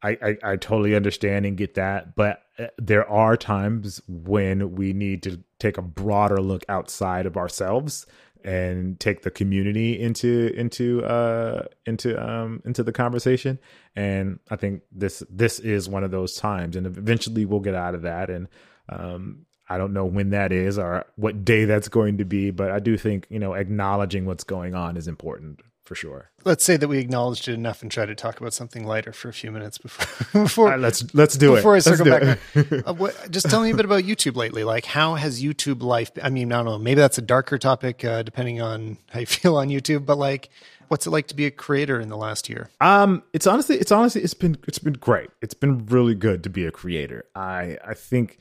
Speaker 2: I, I, I totally understand and get that. But uh, there are times when we need to take a broader look outside of ourselves and take the community into into uh into um into the conversation. And i think this this is one of those times and eventually we'll get out of that. And um i don't know when that is or what day that's going to be but i do think you know acknowledging what's going on is important for sure.
Speaker 1: Let's say that we acknowledged it enough and try to talk about something lighter for a few minutes before. before
Speaker 2: right, let's let's do
Speaker 1: before
Speaker 2: it.
Speaker 1: Before I circle
Speaker 2: back,
Speaker 1: uh, what, just tell me a bit about YouTube lately. Like, how has YouTube life? I mean, I don't know. Maybe that's a darker topic, uh, depending on how you feel on YouTube. But like, what's it like to be a creator in the last year?
Speaker 2: Um, it's honestly, it's honestly, it's been it's been great. It's been really good to be a creator. I I think.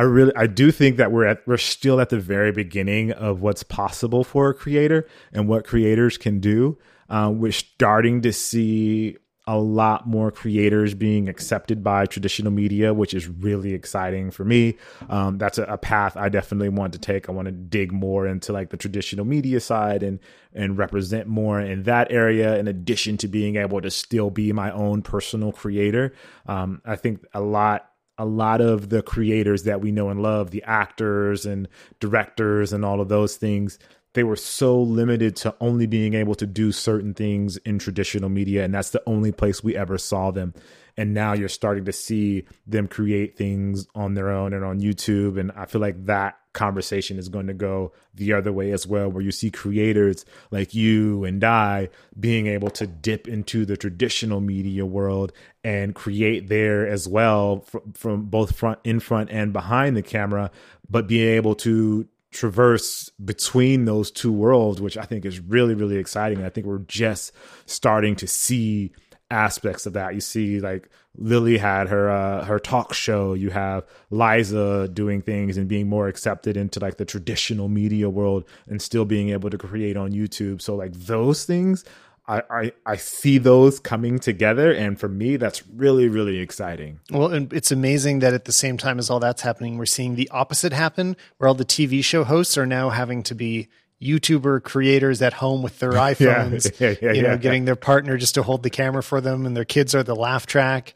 Speaker 2: I really I do think that we're at we're still at the very beginning of what's possible for a creator and what creators can do. Uh, we're starting to see a lot more creators being accepted by traditional media, which is really exciting for me. Um, that's a, a, path I definitely want to take. I want to dig more into like the traditional media side and and represent more in that area. In addition to being able to still be my own personal creator, um, I think a lot a lot of the creators that we know and love, the actors and directors and all of those things, they were so limited to only being able to do certain things in traditional media and that's the only place we ever saw them. And now you're starting to see them create things on their own and on YouTube and I feel like that conversation is going to go the other way as well where you see creators like you and I being able to dip into the traditional media world and create there as well from, from both front in front and behind the camera but being able to traverse between those two worlds, which I think is really, really exciting. I think we're just starting to see aspects of that. You see, like Lilly had her uh, her talk show. You have Liza doing things and being more accepted into like the traditional media world, and still being able to create on YouTube. So like those things I, I, I see those coming together, and for me, that's really really exciting.
Speaker 1: Well, and it's amazing that at the same time as all that's happening, we're seeing the opposite happen, where all the TV show hosts are now having to be YouTuber creators at home with their iPhones, yeah, yeah, yeah, you know, getting their partner just to hold the camera for them, and their kids are the laugh track.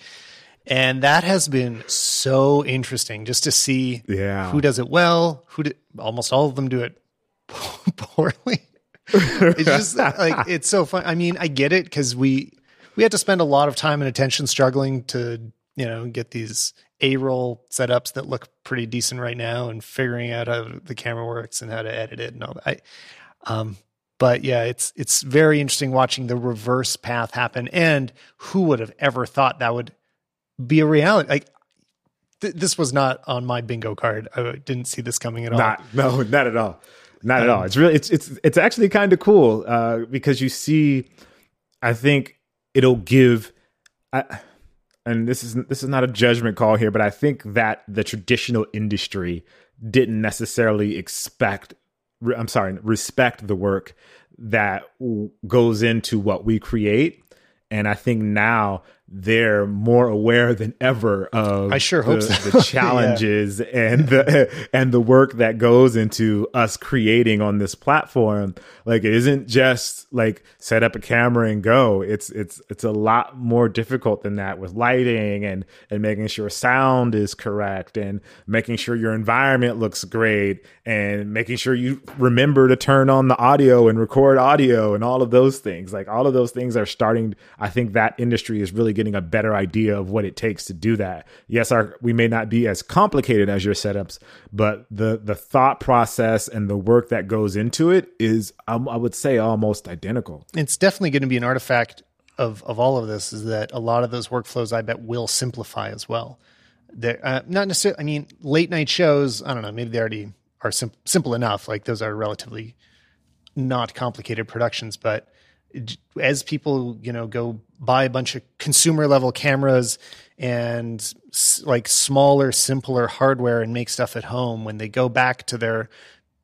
Speaker 1: And that has been so interesting just to see
Speaker 2: yeah.
Speaker 1: who does it well, who do, almost all of them do it poorly it's just like it's so fun. I mean, I get it because we we had to spend a lot of time and attention struggling to you know get these A roll setups that look pretty decent right now and figuring out how the camera works and how to edit it and all that. I, um, but yeah, it's it's very interesting watching the reverse path happen. And who would have ever thought that would be a reality? Like th- this was not on my bingo card. I didn't see this coming at all.
Speaker 2: Not, no, not at all not at all. It's really it's it's it's actually kind of cool uh, because you see, I think it'll give. I, and this is this is not a judgment call here, but I think that the traditional industry didn't necessarily expect. I'm sorry, respect the work that goes into what we create, and I think now they're more aware than ever of
Speaker 1: I sure
Speaker 2: the,
Speaker 1: hope so.
Speaker 2: the challenges and the and the work that goes into us creating on this platform. Like it isn't just like set up a camera and go. It's it's it's a lot more difficult than that with lighting and and making sure sound is correct and making sure your environment looks great and making sure you remember to turn on the audio and record audio and all of those things. Like all of those things are starting I think that industry is really getting a better idea of what it takes to do that. Yes, our we may not be as complicated as your setups, but the the thought process and the work that goes into it is, um, I would say, almost identical.
Speaker 1: It's definitely going to be an artifact of of all of this. Is that a lot of those workflows? I bet will simplify as well. They're uh, not necessarily. I mean, late night shows. I don't know. Maybe they already are sim- simple enough. Like those are relatively not complicated productions, but as people you know go buy a bunch of consumer level cameras and s- like smaller simpler hardware and make stuff at home when they go back to their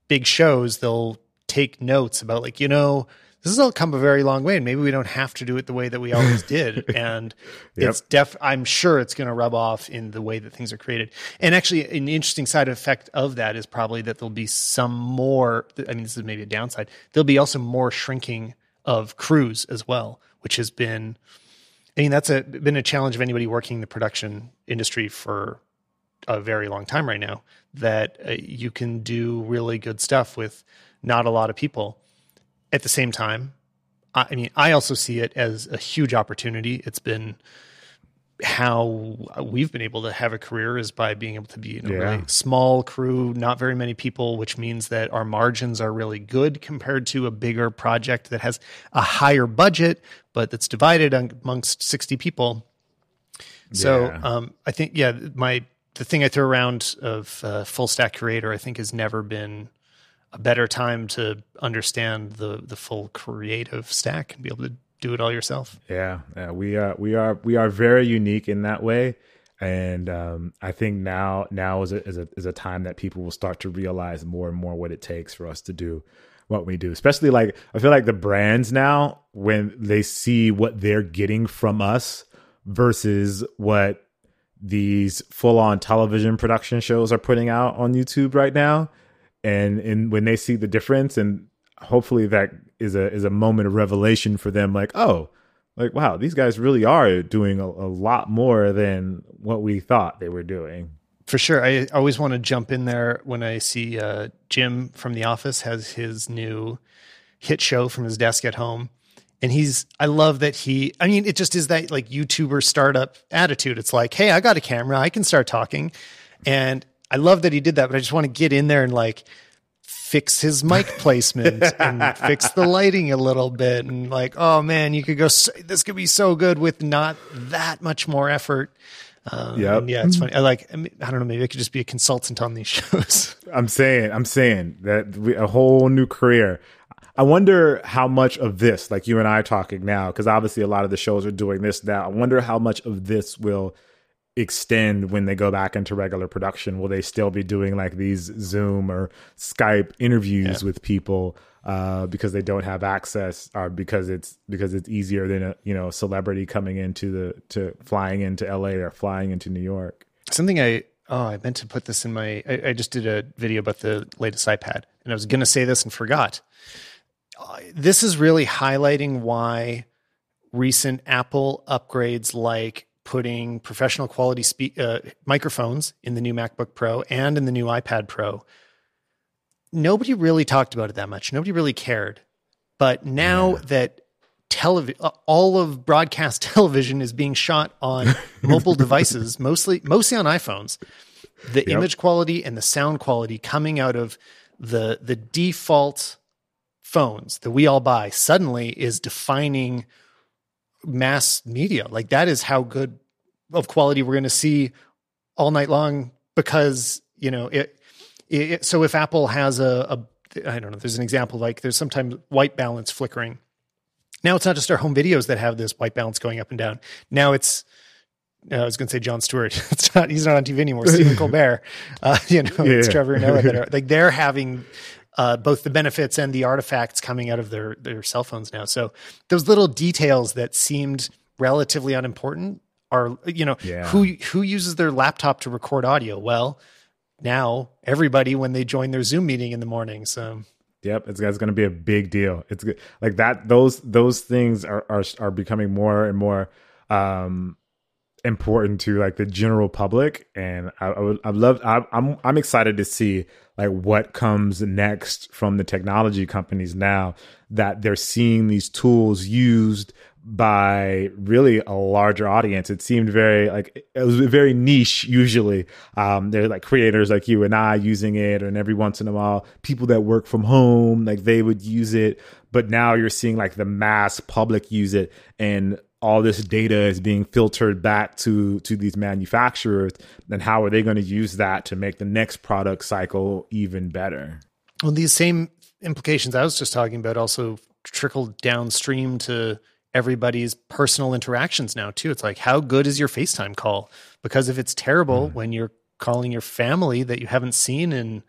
Speaker 1: big shows they'll take notes about like you know this has all come a very long way and maybe we don't have to do it the way that we always did and
Speaker 2: Yep.
Speaker 1: it's def i'm sure it's going to rub off in the way that things are created and actually an interesting side effect of that is probably that there'll be some more i mean this is maybe a downside there'll be also more shrinking of crews as well which has been i mean that's a been a challenge of anybody working in the production industry for a very long time right now that uh, you can do really good stuff with not a lot of people. At the same time I, I mean i also see it as a huge opportunity. It's been how we've been able to have a career is by being able to be in a
Speaker 2: Yeah.
Speaker 1: really small crew, not very many people, which means that our margins are really good compared to a bigger project that has a higher budget, but that's divided amongst 60 people. So
Speaker 2: Yeah.
Speaker 1: um, I think, yeah, my the thing I throw around of uh, full stack creator, I think has never been a better time to understand the the full creative stack and be able to do it all yourself.
Speaker 2: Yeah, yeah, we are we are we are very unique in that way, and um, I think now now is a, is a is a time that people will start to realize more and more what it takes for us to do what we do. Especially like I feel like the brands now when they see what they're getting from us versus what these full on television production shows are putting out on YouTube right now, and and when they see the difference and hopefully that is a is a moment of revelation for them like oh like wow these guys really are doing a, a lot more than what we thought they were doing
Speaker 1: For sure. I always want to jump in there when I see uh, Jim from The Office has his new hit show from his desk at home. And he's, I love that he, I mean, it just is that like YouTuber startup attitude. It's like, hey, I got a camera, I can start talking. And I love that he did that, but I just want to get in there and like fix his mic placement and fix the lighting a little bit. And like, oh man, you could go, so, this could be so good with not that much more effort. Um,
Speaker 2: Yep.
Speaker 1: yeah, it's funny. I like, I, don't know, maybe I could just be a consultant on these shows.
Speaker 2: i'm saying i'm saying that we, a whole new career i wonder how much of this like you and i are talking now because obviously a lot of the shows are doing this now i wonder how much of this will extend when they go back into regular production will they still be doing like these zoom or skype interviews
Speaker 1: Yeah.
Speaker 2: with people uh, because they don't have access or because it's because it's easier than a you know celebrity coming into the to flying into la or flying into new york
Speaker 1: Something I, oh, I meant to put this in my, I, I just did a video about the latest iPad and I was going to say this and forgot. Uh, This is really highlighting why recent Apple upgrades like putting professional quality spe- uh, microphones in the new MacBook Pro and in the new iPad Pro. Nobody really talked about it that much. Nobody really cared. But now that television, all of broadcast television is being shot on mobile devices, mostly mostly on iPhones. The image quality and the sound quality coming out of the the default phones that we all buy suddenly is defining mass media. Like that is how good of quality we're going to see all night long because you know it. it so if Apple has a, a I don't know, there's an example like there's sometimes white balance flickering. Now it's not just our home videos that have this white balance going up and down. Now it's uh, I was going to say Jon Stewart. It's not. He's not on TV anymore. Stephen Colbert. Uh, you know, it's
Speaker 2: Yeah.
Speaker 1: Trevor Noah that are like they're having uh, both the benefits and the artifacts coming out of their their cell phones now. So those little details that seemed relatively unimportant are you know
Speaker 2: Yeah.
Speaker 1: who who uses their laptop to record audio? Well, now everybody when they join their Zoom meeting in the morning. So
Speaker 2: Yep, it's, it's going to be a big deal. It's good. like that. Those those things are are are becoming more and more um, important to like the general public, and I, I would I love I, I'm I'm excited to see like what comes next from the technology companies now that they're seeing these tools used by really a larger audience. It seemed very like it was very niche usually. Um they're like creators like you and I using it and every once in a while people that work from home like they would use it. But now you're seeing like the mass public use it and all this data is being filtered back to to these manufacturers and how are they going to use that to make the next product cycle even better?
Speaker 1: Well, these same implications I was just talking about also trickle downstream to everybody's personal interactions now too. It's like how good is your FaceTime call? Because if it's terrible
Speaker 2: Mm.
Speaker 1: when you're calling your family that you haven't seen in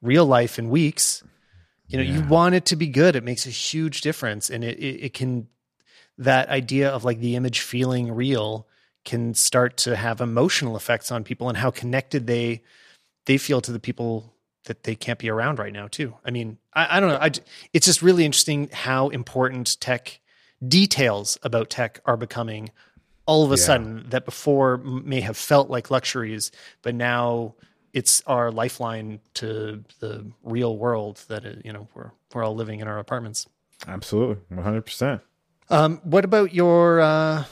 Speaker 1: real life in weeks, you know, you want it to be good. It makes a huge difference and it, it it can that idea of like the image feeling real can start to have emotional effects on people and how connected they they feel to the people that they can't be around right now too. I mean, I, I don't know. I, it's just really interesting how important tech details about tech are becoming all of a
Speaker 2: Yeah.
Speaker 1: sudden that before may have felt like luxuries, but now it's our lifeline to the real world that uh, you know we're we're all living in our apartments.
Speaker 2: Absolutely, one hundred percent.
Speaker 1: Um, what about your uh,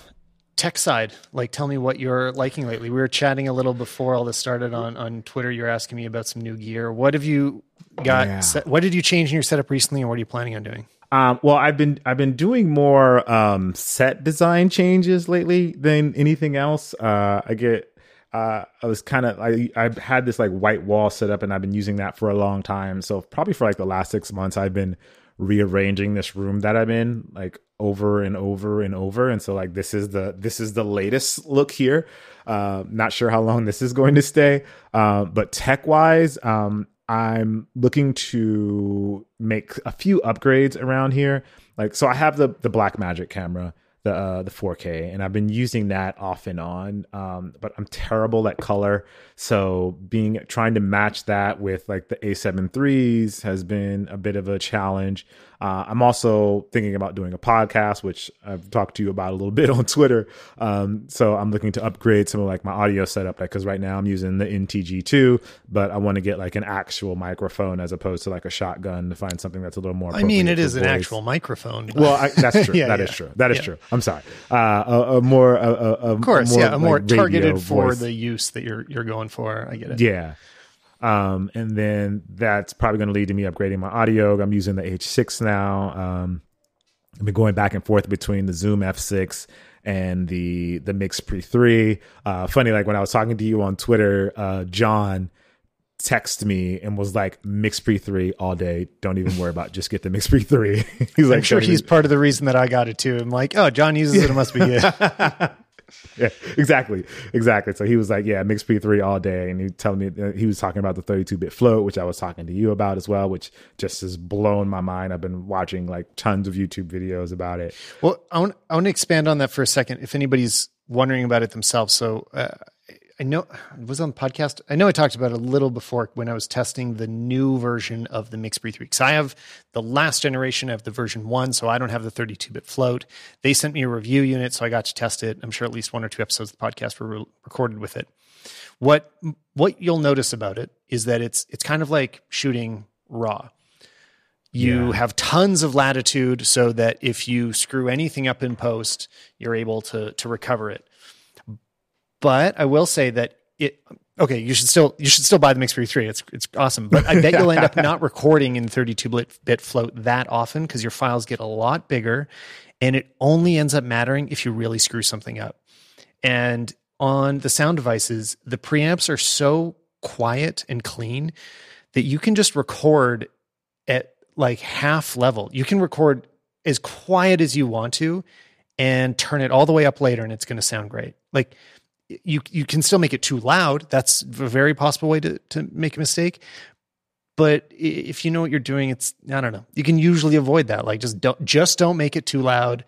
Speaker 1: tech side? Like, tell me what you're liking lately. We were chatting a little before all this started on on Twitter. You're asking me about some new gear. What have you got?
Speaker 2: Yeah.
Speaker 1: Set, what did you change in your setup recently, and what are you planning on doing?
Speaker 2: Um, well, I've been I've been doing more um, set design changes lately than anything else. Uh, I get uh, I was kind of I I've had this like white wall set up, and I've been using that for a long time. So probably for like the last six months, I've been rearranging this room that I'm in like over and over and over. And so like this is the this is the latest look here. Uh, not sure how long this is going to stay, uh, but tech wise, um, I'm looking to make a few upgrades around here. Like, so I have the the Blackmagic camera, the uh, the 4K, and I've been using that off and on. Um, but I'm terrible at color, so being trying to match that with like the A7 threes has been a bit of a challenge. Uh, I'm also thinking about doing a podcast, which I've talked to you about a little bit on Twitter. Um, so I'm looking to upgrade some of like my audio setup, because right now I'm using the NTG2, but I want to get like an actual microphone as opposed to like a shotgun to find something that's a little more.
Speaker 1: I mean, it
Speaker 2: is
Speaker 1: is an actual microphone.
Speaker 2: Well, I, that's true.
Speaker 1: Yeah,
Speaker 2: That is
Speaker 1: yeah.
Speaker 2: true. That is
Speaker 1: Yeah.
Speaker 2: true. I'm sorry. Uh, a, a more, a, a,
Speaker 1: of course, yeah, a more
Speaker 2: like,
Speaker 1: targeted for
Speaker 2: voice.
Speaker 1: the use that you're you're going for. I get it.
Speaker 2: Yeah. Um, and then that's probably going to lead to me upgrading my audio. I'm using the H6 now. Um, I've been going back and forth between the Zoom F6 and the the Mix Pre 3. Uh, funny, like when I was talking to you on Twitter, uh, John texted me and was like, Mix Pre 3 all day. Don't even worry about it. Just get the Mix Pre 3. he's like,
Speaker 1: I'm sure
Speaker 2: "Don't even-
Speaker 1: he's part of the reason that I got it too. I'm like, oh, John uses it. It must be good.
Speaker 2: yeah, exactly, exactly. So he was like, "Yeah, mix P3 all day," and he telling me uh, he was talking about the 32-bit float, which I was talking to you about as well, which just has blown my mind. I've been watching like tons of YouTube videos about it.
Speaker 1: Well, I want I want to expand on that for a second. If anybody's wondering about it themselves, so uh, I know it was on the podcast. I know I talked about it a little before when I was testing the new version of the Mixpre three. Because I have the last generation of the version one, so I don't have the 32 bit float. They sent me a review unit, so I got to test it. I'm sure at least one or two episodes of the podcast were re- recorded with it. What what you'll notice about it is that it's it's kind of like shooting raw. You
Speaker 2: Yeah.
Speaker 1: have tons of latitude so that if you screw anything up in post, you're able to to recover it. But I will say that it okay, you should still you should still buy the Mixpre 3. It's it's awesome. But I bet you'll end up not recording in 32 bit, bit float that often because your files get a lot bigger and it only ends up mattering if you really screw something up. And on the sound devices, the preamps are so quiet and clean that you can just record at like half level. You can record as quiet as you want to and turn it all the way up later and it's going to sound great. Like you you can still make it too loud. That's a very possible way to to make a mistake. But if you know what you're doing, it's I don't know. You can usually avoid that. Like just don't just don't make it too loud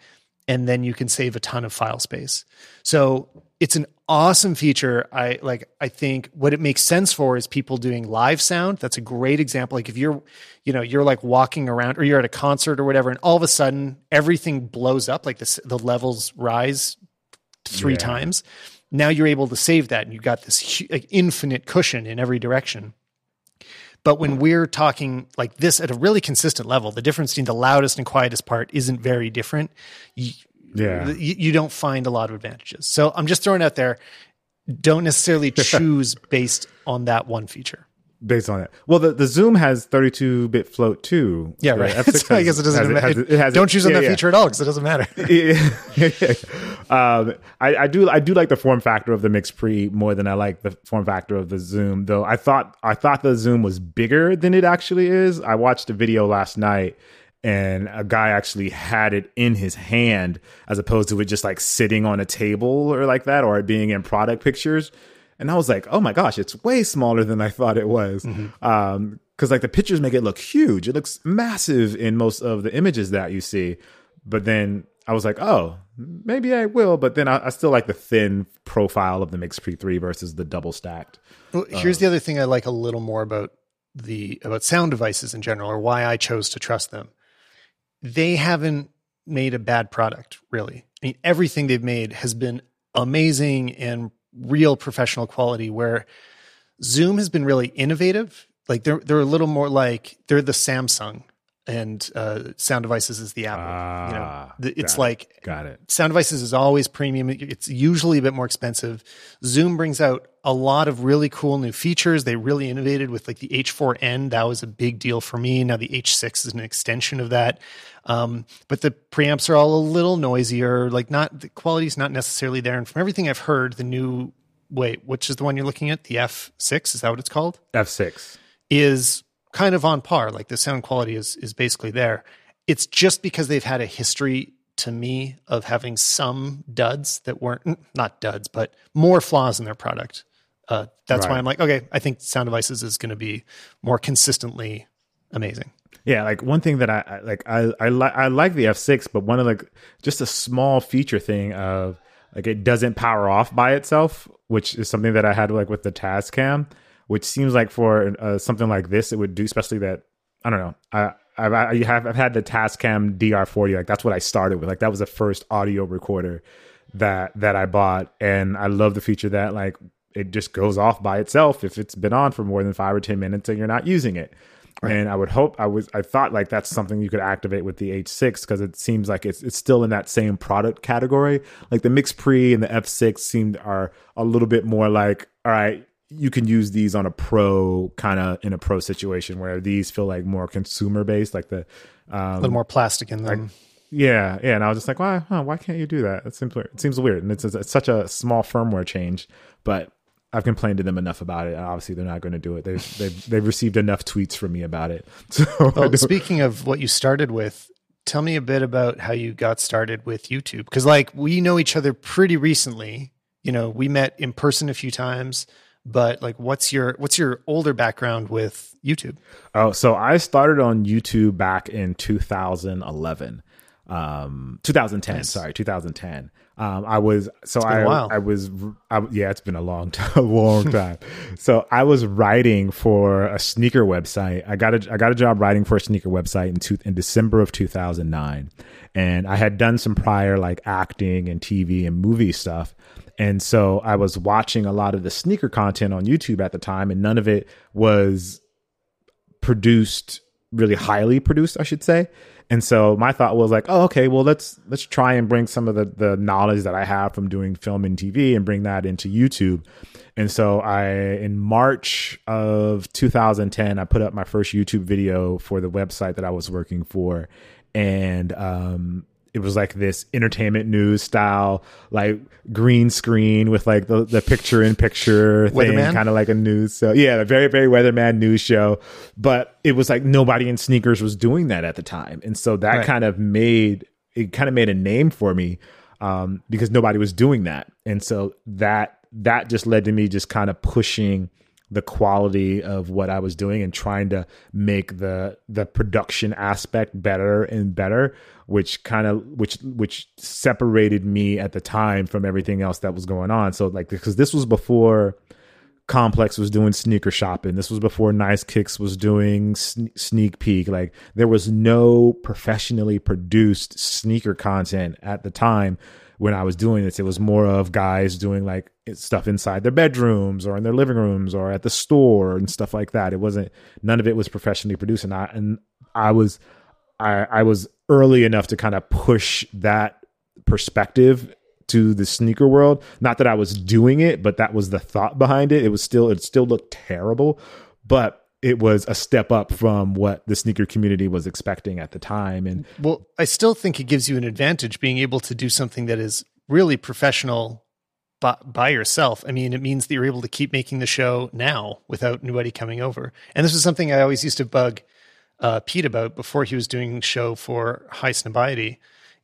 Speaker 1: and then you can save a ton of file space. So it's an awesome feature. I like I think what it makes sense for is people doing live sound. That's a great example. Like if you're, you know, you're like walking around or you're at a concert or whatever, and all of a sudden everything blows up, like the the levels rise three yeah. times. Now you're able to save that, and you've got this like infinite cushion in every direction. But when we're talking like this at a really consistent level, the difference between the loudest and quietest part isn't very different. You, yeah. You, you don't find a lot of advantages. So I'm just throwing out there. Don't necessarily choose based on that one feature
Speaker 2: based on it. Well, the, the Zoom has 32 bit float too.
Speaker 1: Yeah, right. so I guess it doesn't matter. It, it has, don't choose on yeah, that yeah. feature at all because it doesn't matter.
Speaker 2: um, I, I, do I do like the form factor of the Mix Pre more than I like the form factor of the Zoom. Though I thought I thought the Zoom was bigger than it actually is. I watched a video last night. And a guy actually had it in his hand as opposed to it just like sitting on a table or like that or it being in product pictures and I was like, oh my gosh, it's way smaller than I thought it was. Mm-hmm. Um, because like the pictures make it look huge. It looks massive in most of the images that you see. But then I was like, oh, maybe I will. But then I, I still like the thin profile of the Mix Pre 3 versus the double stacked.
Speaker 1: Well, here's the other thing I like a little more about the about sound devices in general, or why I chose to trust them. They haven't made a bad product, really. I mean, everything they've made has been amazing and real professional quality where Zoom has been really innovative. Like they're they're a little more like they're the Samsung and uh, Sound Devices is the Apple. Ah, you know, ah, the, it's
Speaker 2: got
Speaker 1: like
Speaker 2: it. got it.
Speaker 1: Sound Devices is always premium. It's usually a bit more expensive. Zoom brings out a lot of really cool new features. They really innovated with like the H4n. That was a big deal for me. Now the H6 is an extension of that. Um, but the preamps are all a little noisier. Like not the quality's not necessarily there. And from everything I've heard, the new wait, which is the one you're looking at, the F6 is that what it's called?
Speaker 2: F6
Speaker 1: is kind of on par. Like the sound quality is is basically there. It's just because they've had a history to me of having some duds that weren't not duds, but more flaws in their product. Uh, that's right. why I'm like, okay, I think Sound Devices is going to be more consistently amazing.
Speaker 2: Yeah, like one thing that I, I like, I I like I like the F6, but one of like just a small feature thing of like it doesn't power off by itself, which is something that I had like with the Tascam, which seems like for uh, something like this it would do, especially that I don't know. I I've I have I've had the Tascam DR40, like that's what I started with. Like that was the first audio recorder that that I bought, and I love the feature that like it just goes off by itself if it's been on for more than five or ten minutes and you're not using it. Right. And I would hope I was I thought like that's something you could activate with the H6 because it seems like it's it's still in that same product category. Like the Mix Pre and the F6 seemed are a little bit more like all right, you can use these on a pro kind of in a pro situation where these feel like more consumer based, like the
Speaker 1: um, a little more plastic in them.
Speaker 2: Like, yeah, yeah, and I was just like, why? Huh, why can't you do that? It seems it seems weird, and it's, it's such a small firmware change. But I've complained to them enough about it. Obviously, they're not going to do it. They've they've, they've received enough tweets from me about it. So,
Speaker 1: well, speaking of what you started with, tell me a bit about how you got started with YouTube. Because like we know each other pretty recently. You know, we met in person a few times, but like, what's your what's your older background with YouTube?
Speaker 2: Oh, so I started on YouTube back in 2011, um, 2010. Nice. Sorry, 2010. Um, I was so I I was I, yeah it's been a long time, long time. so I was writing for a sneaker website. I got a I got a job writing for a sneaker website in two, in December of 2009, and I had done some prior like acting and TV and movie stuff. And so I was watching a lot of the sneaker content on YouTube at the time, and none of it was produced really highly produced, I should say. And so my thought was like, oh, okay, well let's let's try and bring some of the the knowledge that I have from doing film and TV and bring that into YouTube. And so I in March of 2010, I put up my first YouTube video for the website that I was working for. And um, it was like this entertainment news style, like green screen with like the, the picture in picture thing, kind of like a news. So yeah, a very, very weatherman news show. But it was like nobody in sneakers was doing that at the time. And so that right. kind of made it kind of made a name for me um, because nobody was doing that. And so that that just led to me just kind of pushing the quality of what I was doing and trying to make the the production aspect better and better, which kind of which which separated me at the time from everything else that was going on. So like because this was before Complex was doing sneaker shopping. This was before Nice Kicks was doing sneak peek. Like there was no professionally produced sneaker content at the time when I was doing this. It was more of guys doing like stuff inside their bedrooms or in their living rooms or at the store and stuff like that. It wasn't none of it was professionally produced, and I and I was I I was early enough to kind of push that perspective to the sneaker world. Not that I was doing it, but that was the thought behind it. It was still it still looked terrible, but it was a step up from what the sneaker community was expecting at the time. And
Speaker 1: well, I still think it gives you an advantage being able to do something that is really professional by, by yourself. I mean, it means that you're able to keep making the show now without anybody coming over. And this is something I always used to bug uh, Pete about before he was doing show for Highsnobiety.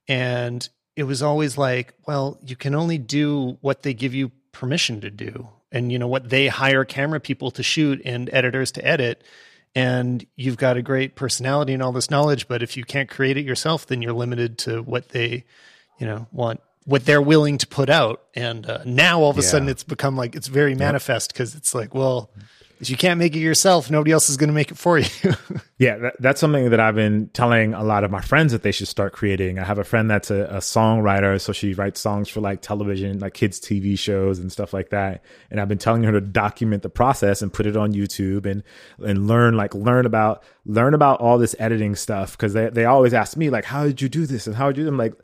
Speaker 1: And it was always like, well, you can only do what they give you permission to do. And you know what they hire camera people to shoot and editors to edit. And you've got a great personality and all this knowledge, but if you can't create it yourself, then you're limited to what they, you know, want what they're willing to put out. And uh, now all of a yeah. sudden it's become like it's very manifest because it's like, well, if you can't make it yourself, nobody else is going to make it for you.
Speaker 2: yeah, that, that's something that I've been telling a lot of my friends that they should start creating. I have a friend that's a, a, songwriter, so she writes songs for like television, like kids' TV shows and stuff like that. And I've been telling her to document the process and put it on YouTube and and learn like learn about learn about all this editing stuff because they they always ask me like, how did you do this and how did you? I'm like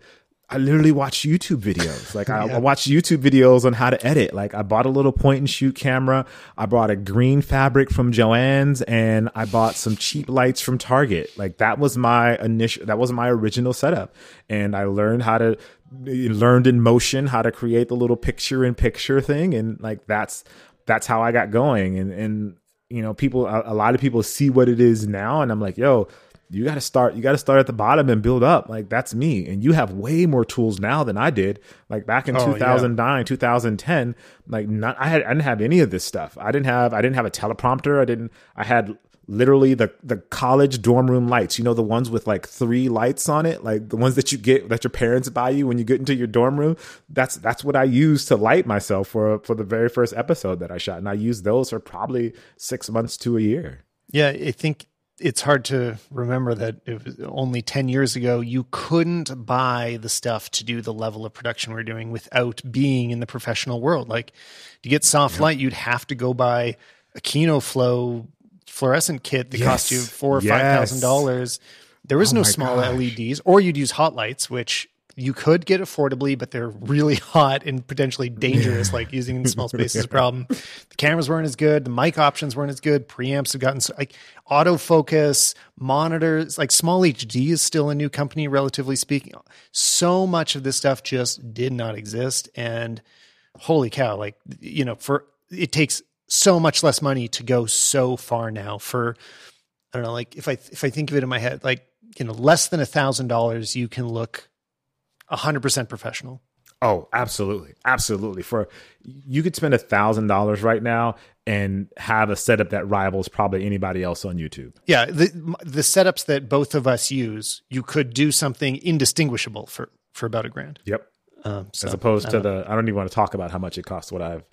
Speaker 2: I literally watch YouTube videos. Like I, yeah. I watch YouTube videos on how to edit. Like I bought a little point and shoot camera. I bought a green fabric from Joann's and I bought some cheap lights from Target. Like that was my initial, that was my original setup. And I learned how to, learned in motion how to create the little picture in picture thing. And like that's, that's how I got going. And, and, you know, people, a, a lot of people see what it is now. And I'm like, yo, you got to start you got to start at the bottom and build up. Like that's me. And you have way more tools now than i did. Like back in oh, 2009 yeah. 2010 like not i had i didn't have any of this stuff. I didn't have i didn't have a teleprompter. I didn't i had literally the the college dorm room lights you know the ones with like three lights on it like the ones that you get that your parents buy you when you get into your dorm room. That's that's what i used to light myself for for the very first episode that i shot. And i used those for probably six months to a year.
Speaker 1: Yeah i think it's hard to remember that it was only 10 years ago you couldn't buy the stuff to do the level of production we're doing without being in the professional world like to get soft light you'd have to go buy a Kino Flo fluorescent kit that yes. cost you four or yes. five thousand dollars there was oh no small gosh. leds or you'd use hot lights which you could get affordably, but they're really hot and potentially dangerous, like using in small spaces is a problem. The cameras weren't as good, the mic options weren't as good, preamps have gotten so, like autofocus, monitors, like SmallHD is still a new company, relatively speaking. So much of this stuff just did not exist. And holy cow, like, you know, for it takes so much less money to go so far now for I don't know, like if I if I think of it in my head, like you know, less than a thousand dollars, you can look 100% professional.
Speaker 2: Oh, absolutely. Absolutely. For you could spend a thousand dollars right now and have a setup that rivals probably anybody else on YouTube.
Speaker 1: Yeah. The the setups that both of us use, you could do something indistinguishable for for about a grand.
Speaker 2: Yep. Um, so, As opposed to the, I don't even want to talk about how much it costs. What I've,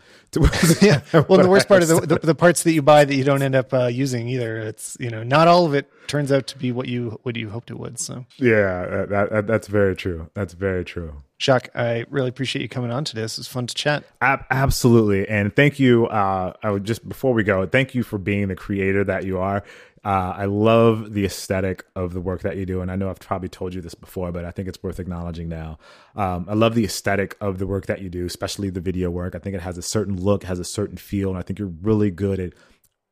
Speaker 1: yeah. Well, the worst part of the, the, the parts that you buy that you don't end up uh, using either. It's you know not all of it turns out to be what you what you hoped it would. So
Speaker 2: yeah, that, that that's very true. That's very true.
Speaker 1: Jacques, I really appreciate you coming on today. This was fun to chat.
Speaker 2: Ab- absolutely, and thank you. Uh, I would just before we go, thank you for being the creator that you are. Uh, I love the aesthetic of the work that you do, and I know I've probably told you this before, but I think it's worth acknowledging now. Um, I love the aesthetic of the work that you do, especially the video work. I think it has a certain look, has a certain feel, and I think you're really good at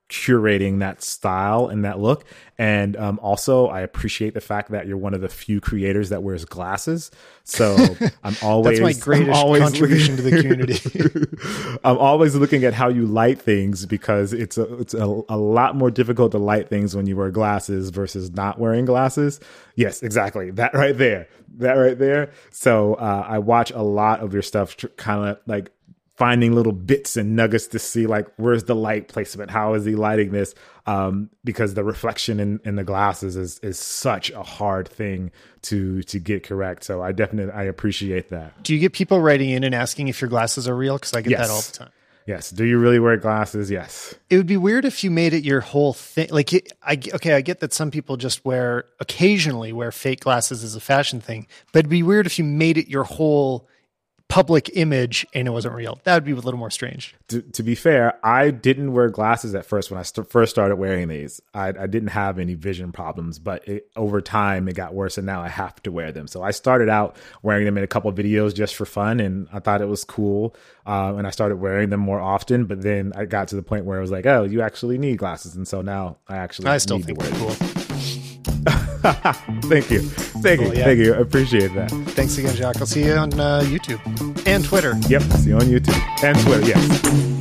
Speaker 2: curating that style and that look. And um, also, I appreciate the fact that you're one of the few creators that wears glasses. So I'm always
Speaker 1: that's my greatest
Speaker 2: always
Speaker 1: contribution to the community.
Speaker 2: I'm always looking at how you light things because it's a, it's a, a lot more difficult to light things when you wear glasses versus not wearing glasses. Yes, exactly. That right there. That right there. So uh, I watch a lot of your stuff, kind of like finding little bits and nuggets to see like where's the light placement how is he lighting this um, because the reflection in, in the glasses is is such a hard thing to to get correct so i definitely i appreciate that
Speaker 1: Do you get people writing in and asking if your glasses are real? Because I get
Speaker 2: Yes.
Speaker 1: that all the time.
Speaker 2: yes do you really wear glasses yes
Speaker 1: It would be weird if you made it your whole thing. Like, it, I okay, I get that some people just wear occasionally wear fake glasses as a fashion thing, but it'd be weird if you made it your whole public image and it wasn't real. That would be a little more strange.
Speaker 2: to, to be fair, I didn't wear glasses at first when I st- first started wearing these. I, I didn't have any vision problems, but it, over time it got worse, and now I have to wear them. So I started out wearing them in a couple of videos just for fun, and I thought it was cool. Uh, and I started wearing them more often, but then I got to the point where I was like, "Oh, you actually need glasses," and so now I actually
Speaker 1: I still think
Speaker 2: to wear
Speaker 1: cool.
Speaker 2: Thank you, thank
Speaker 1: Cool,
Speaker 2: you,
Speaker 1: yeah.
Speaker 2: thank you. I appreciate that.
Speaker 1: Thanks again, Jacques. I'll see you on uh, YouTube and Twitter.
Speaker 2: Yep, see you on YouTube and Twitter. Yes.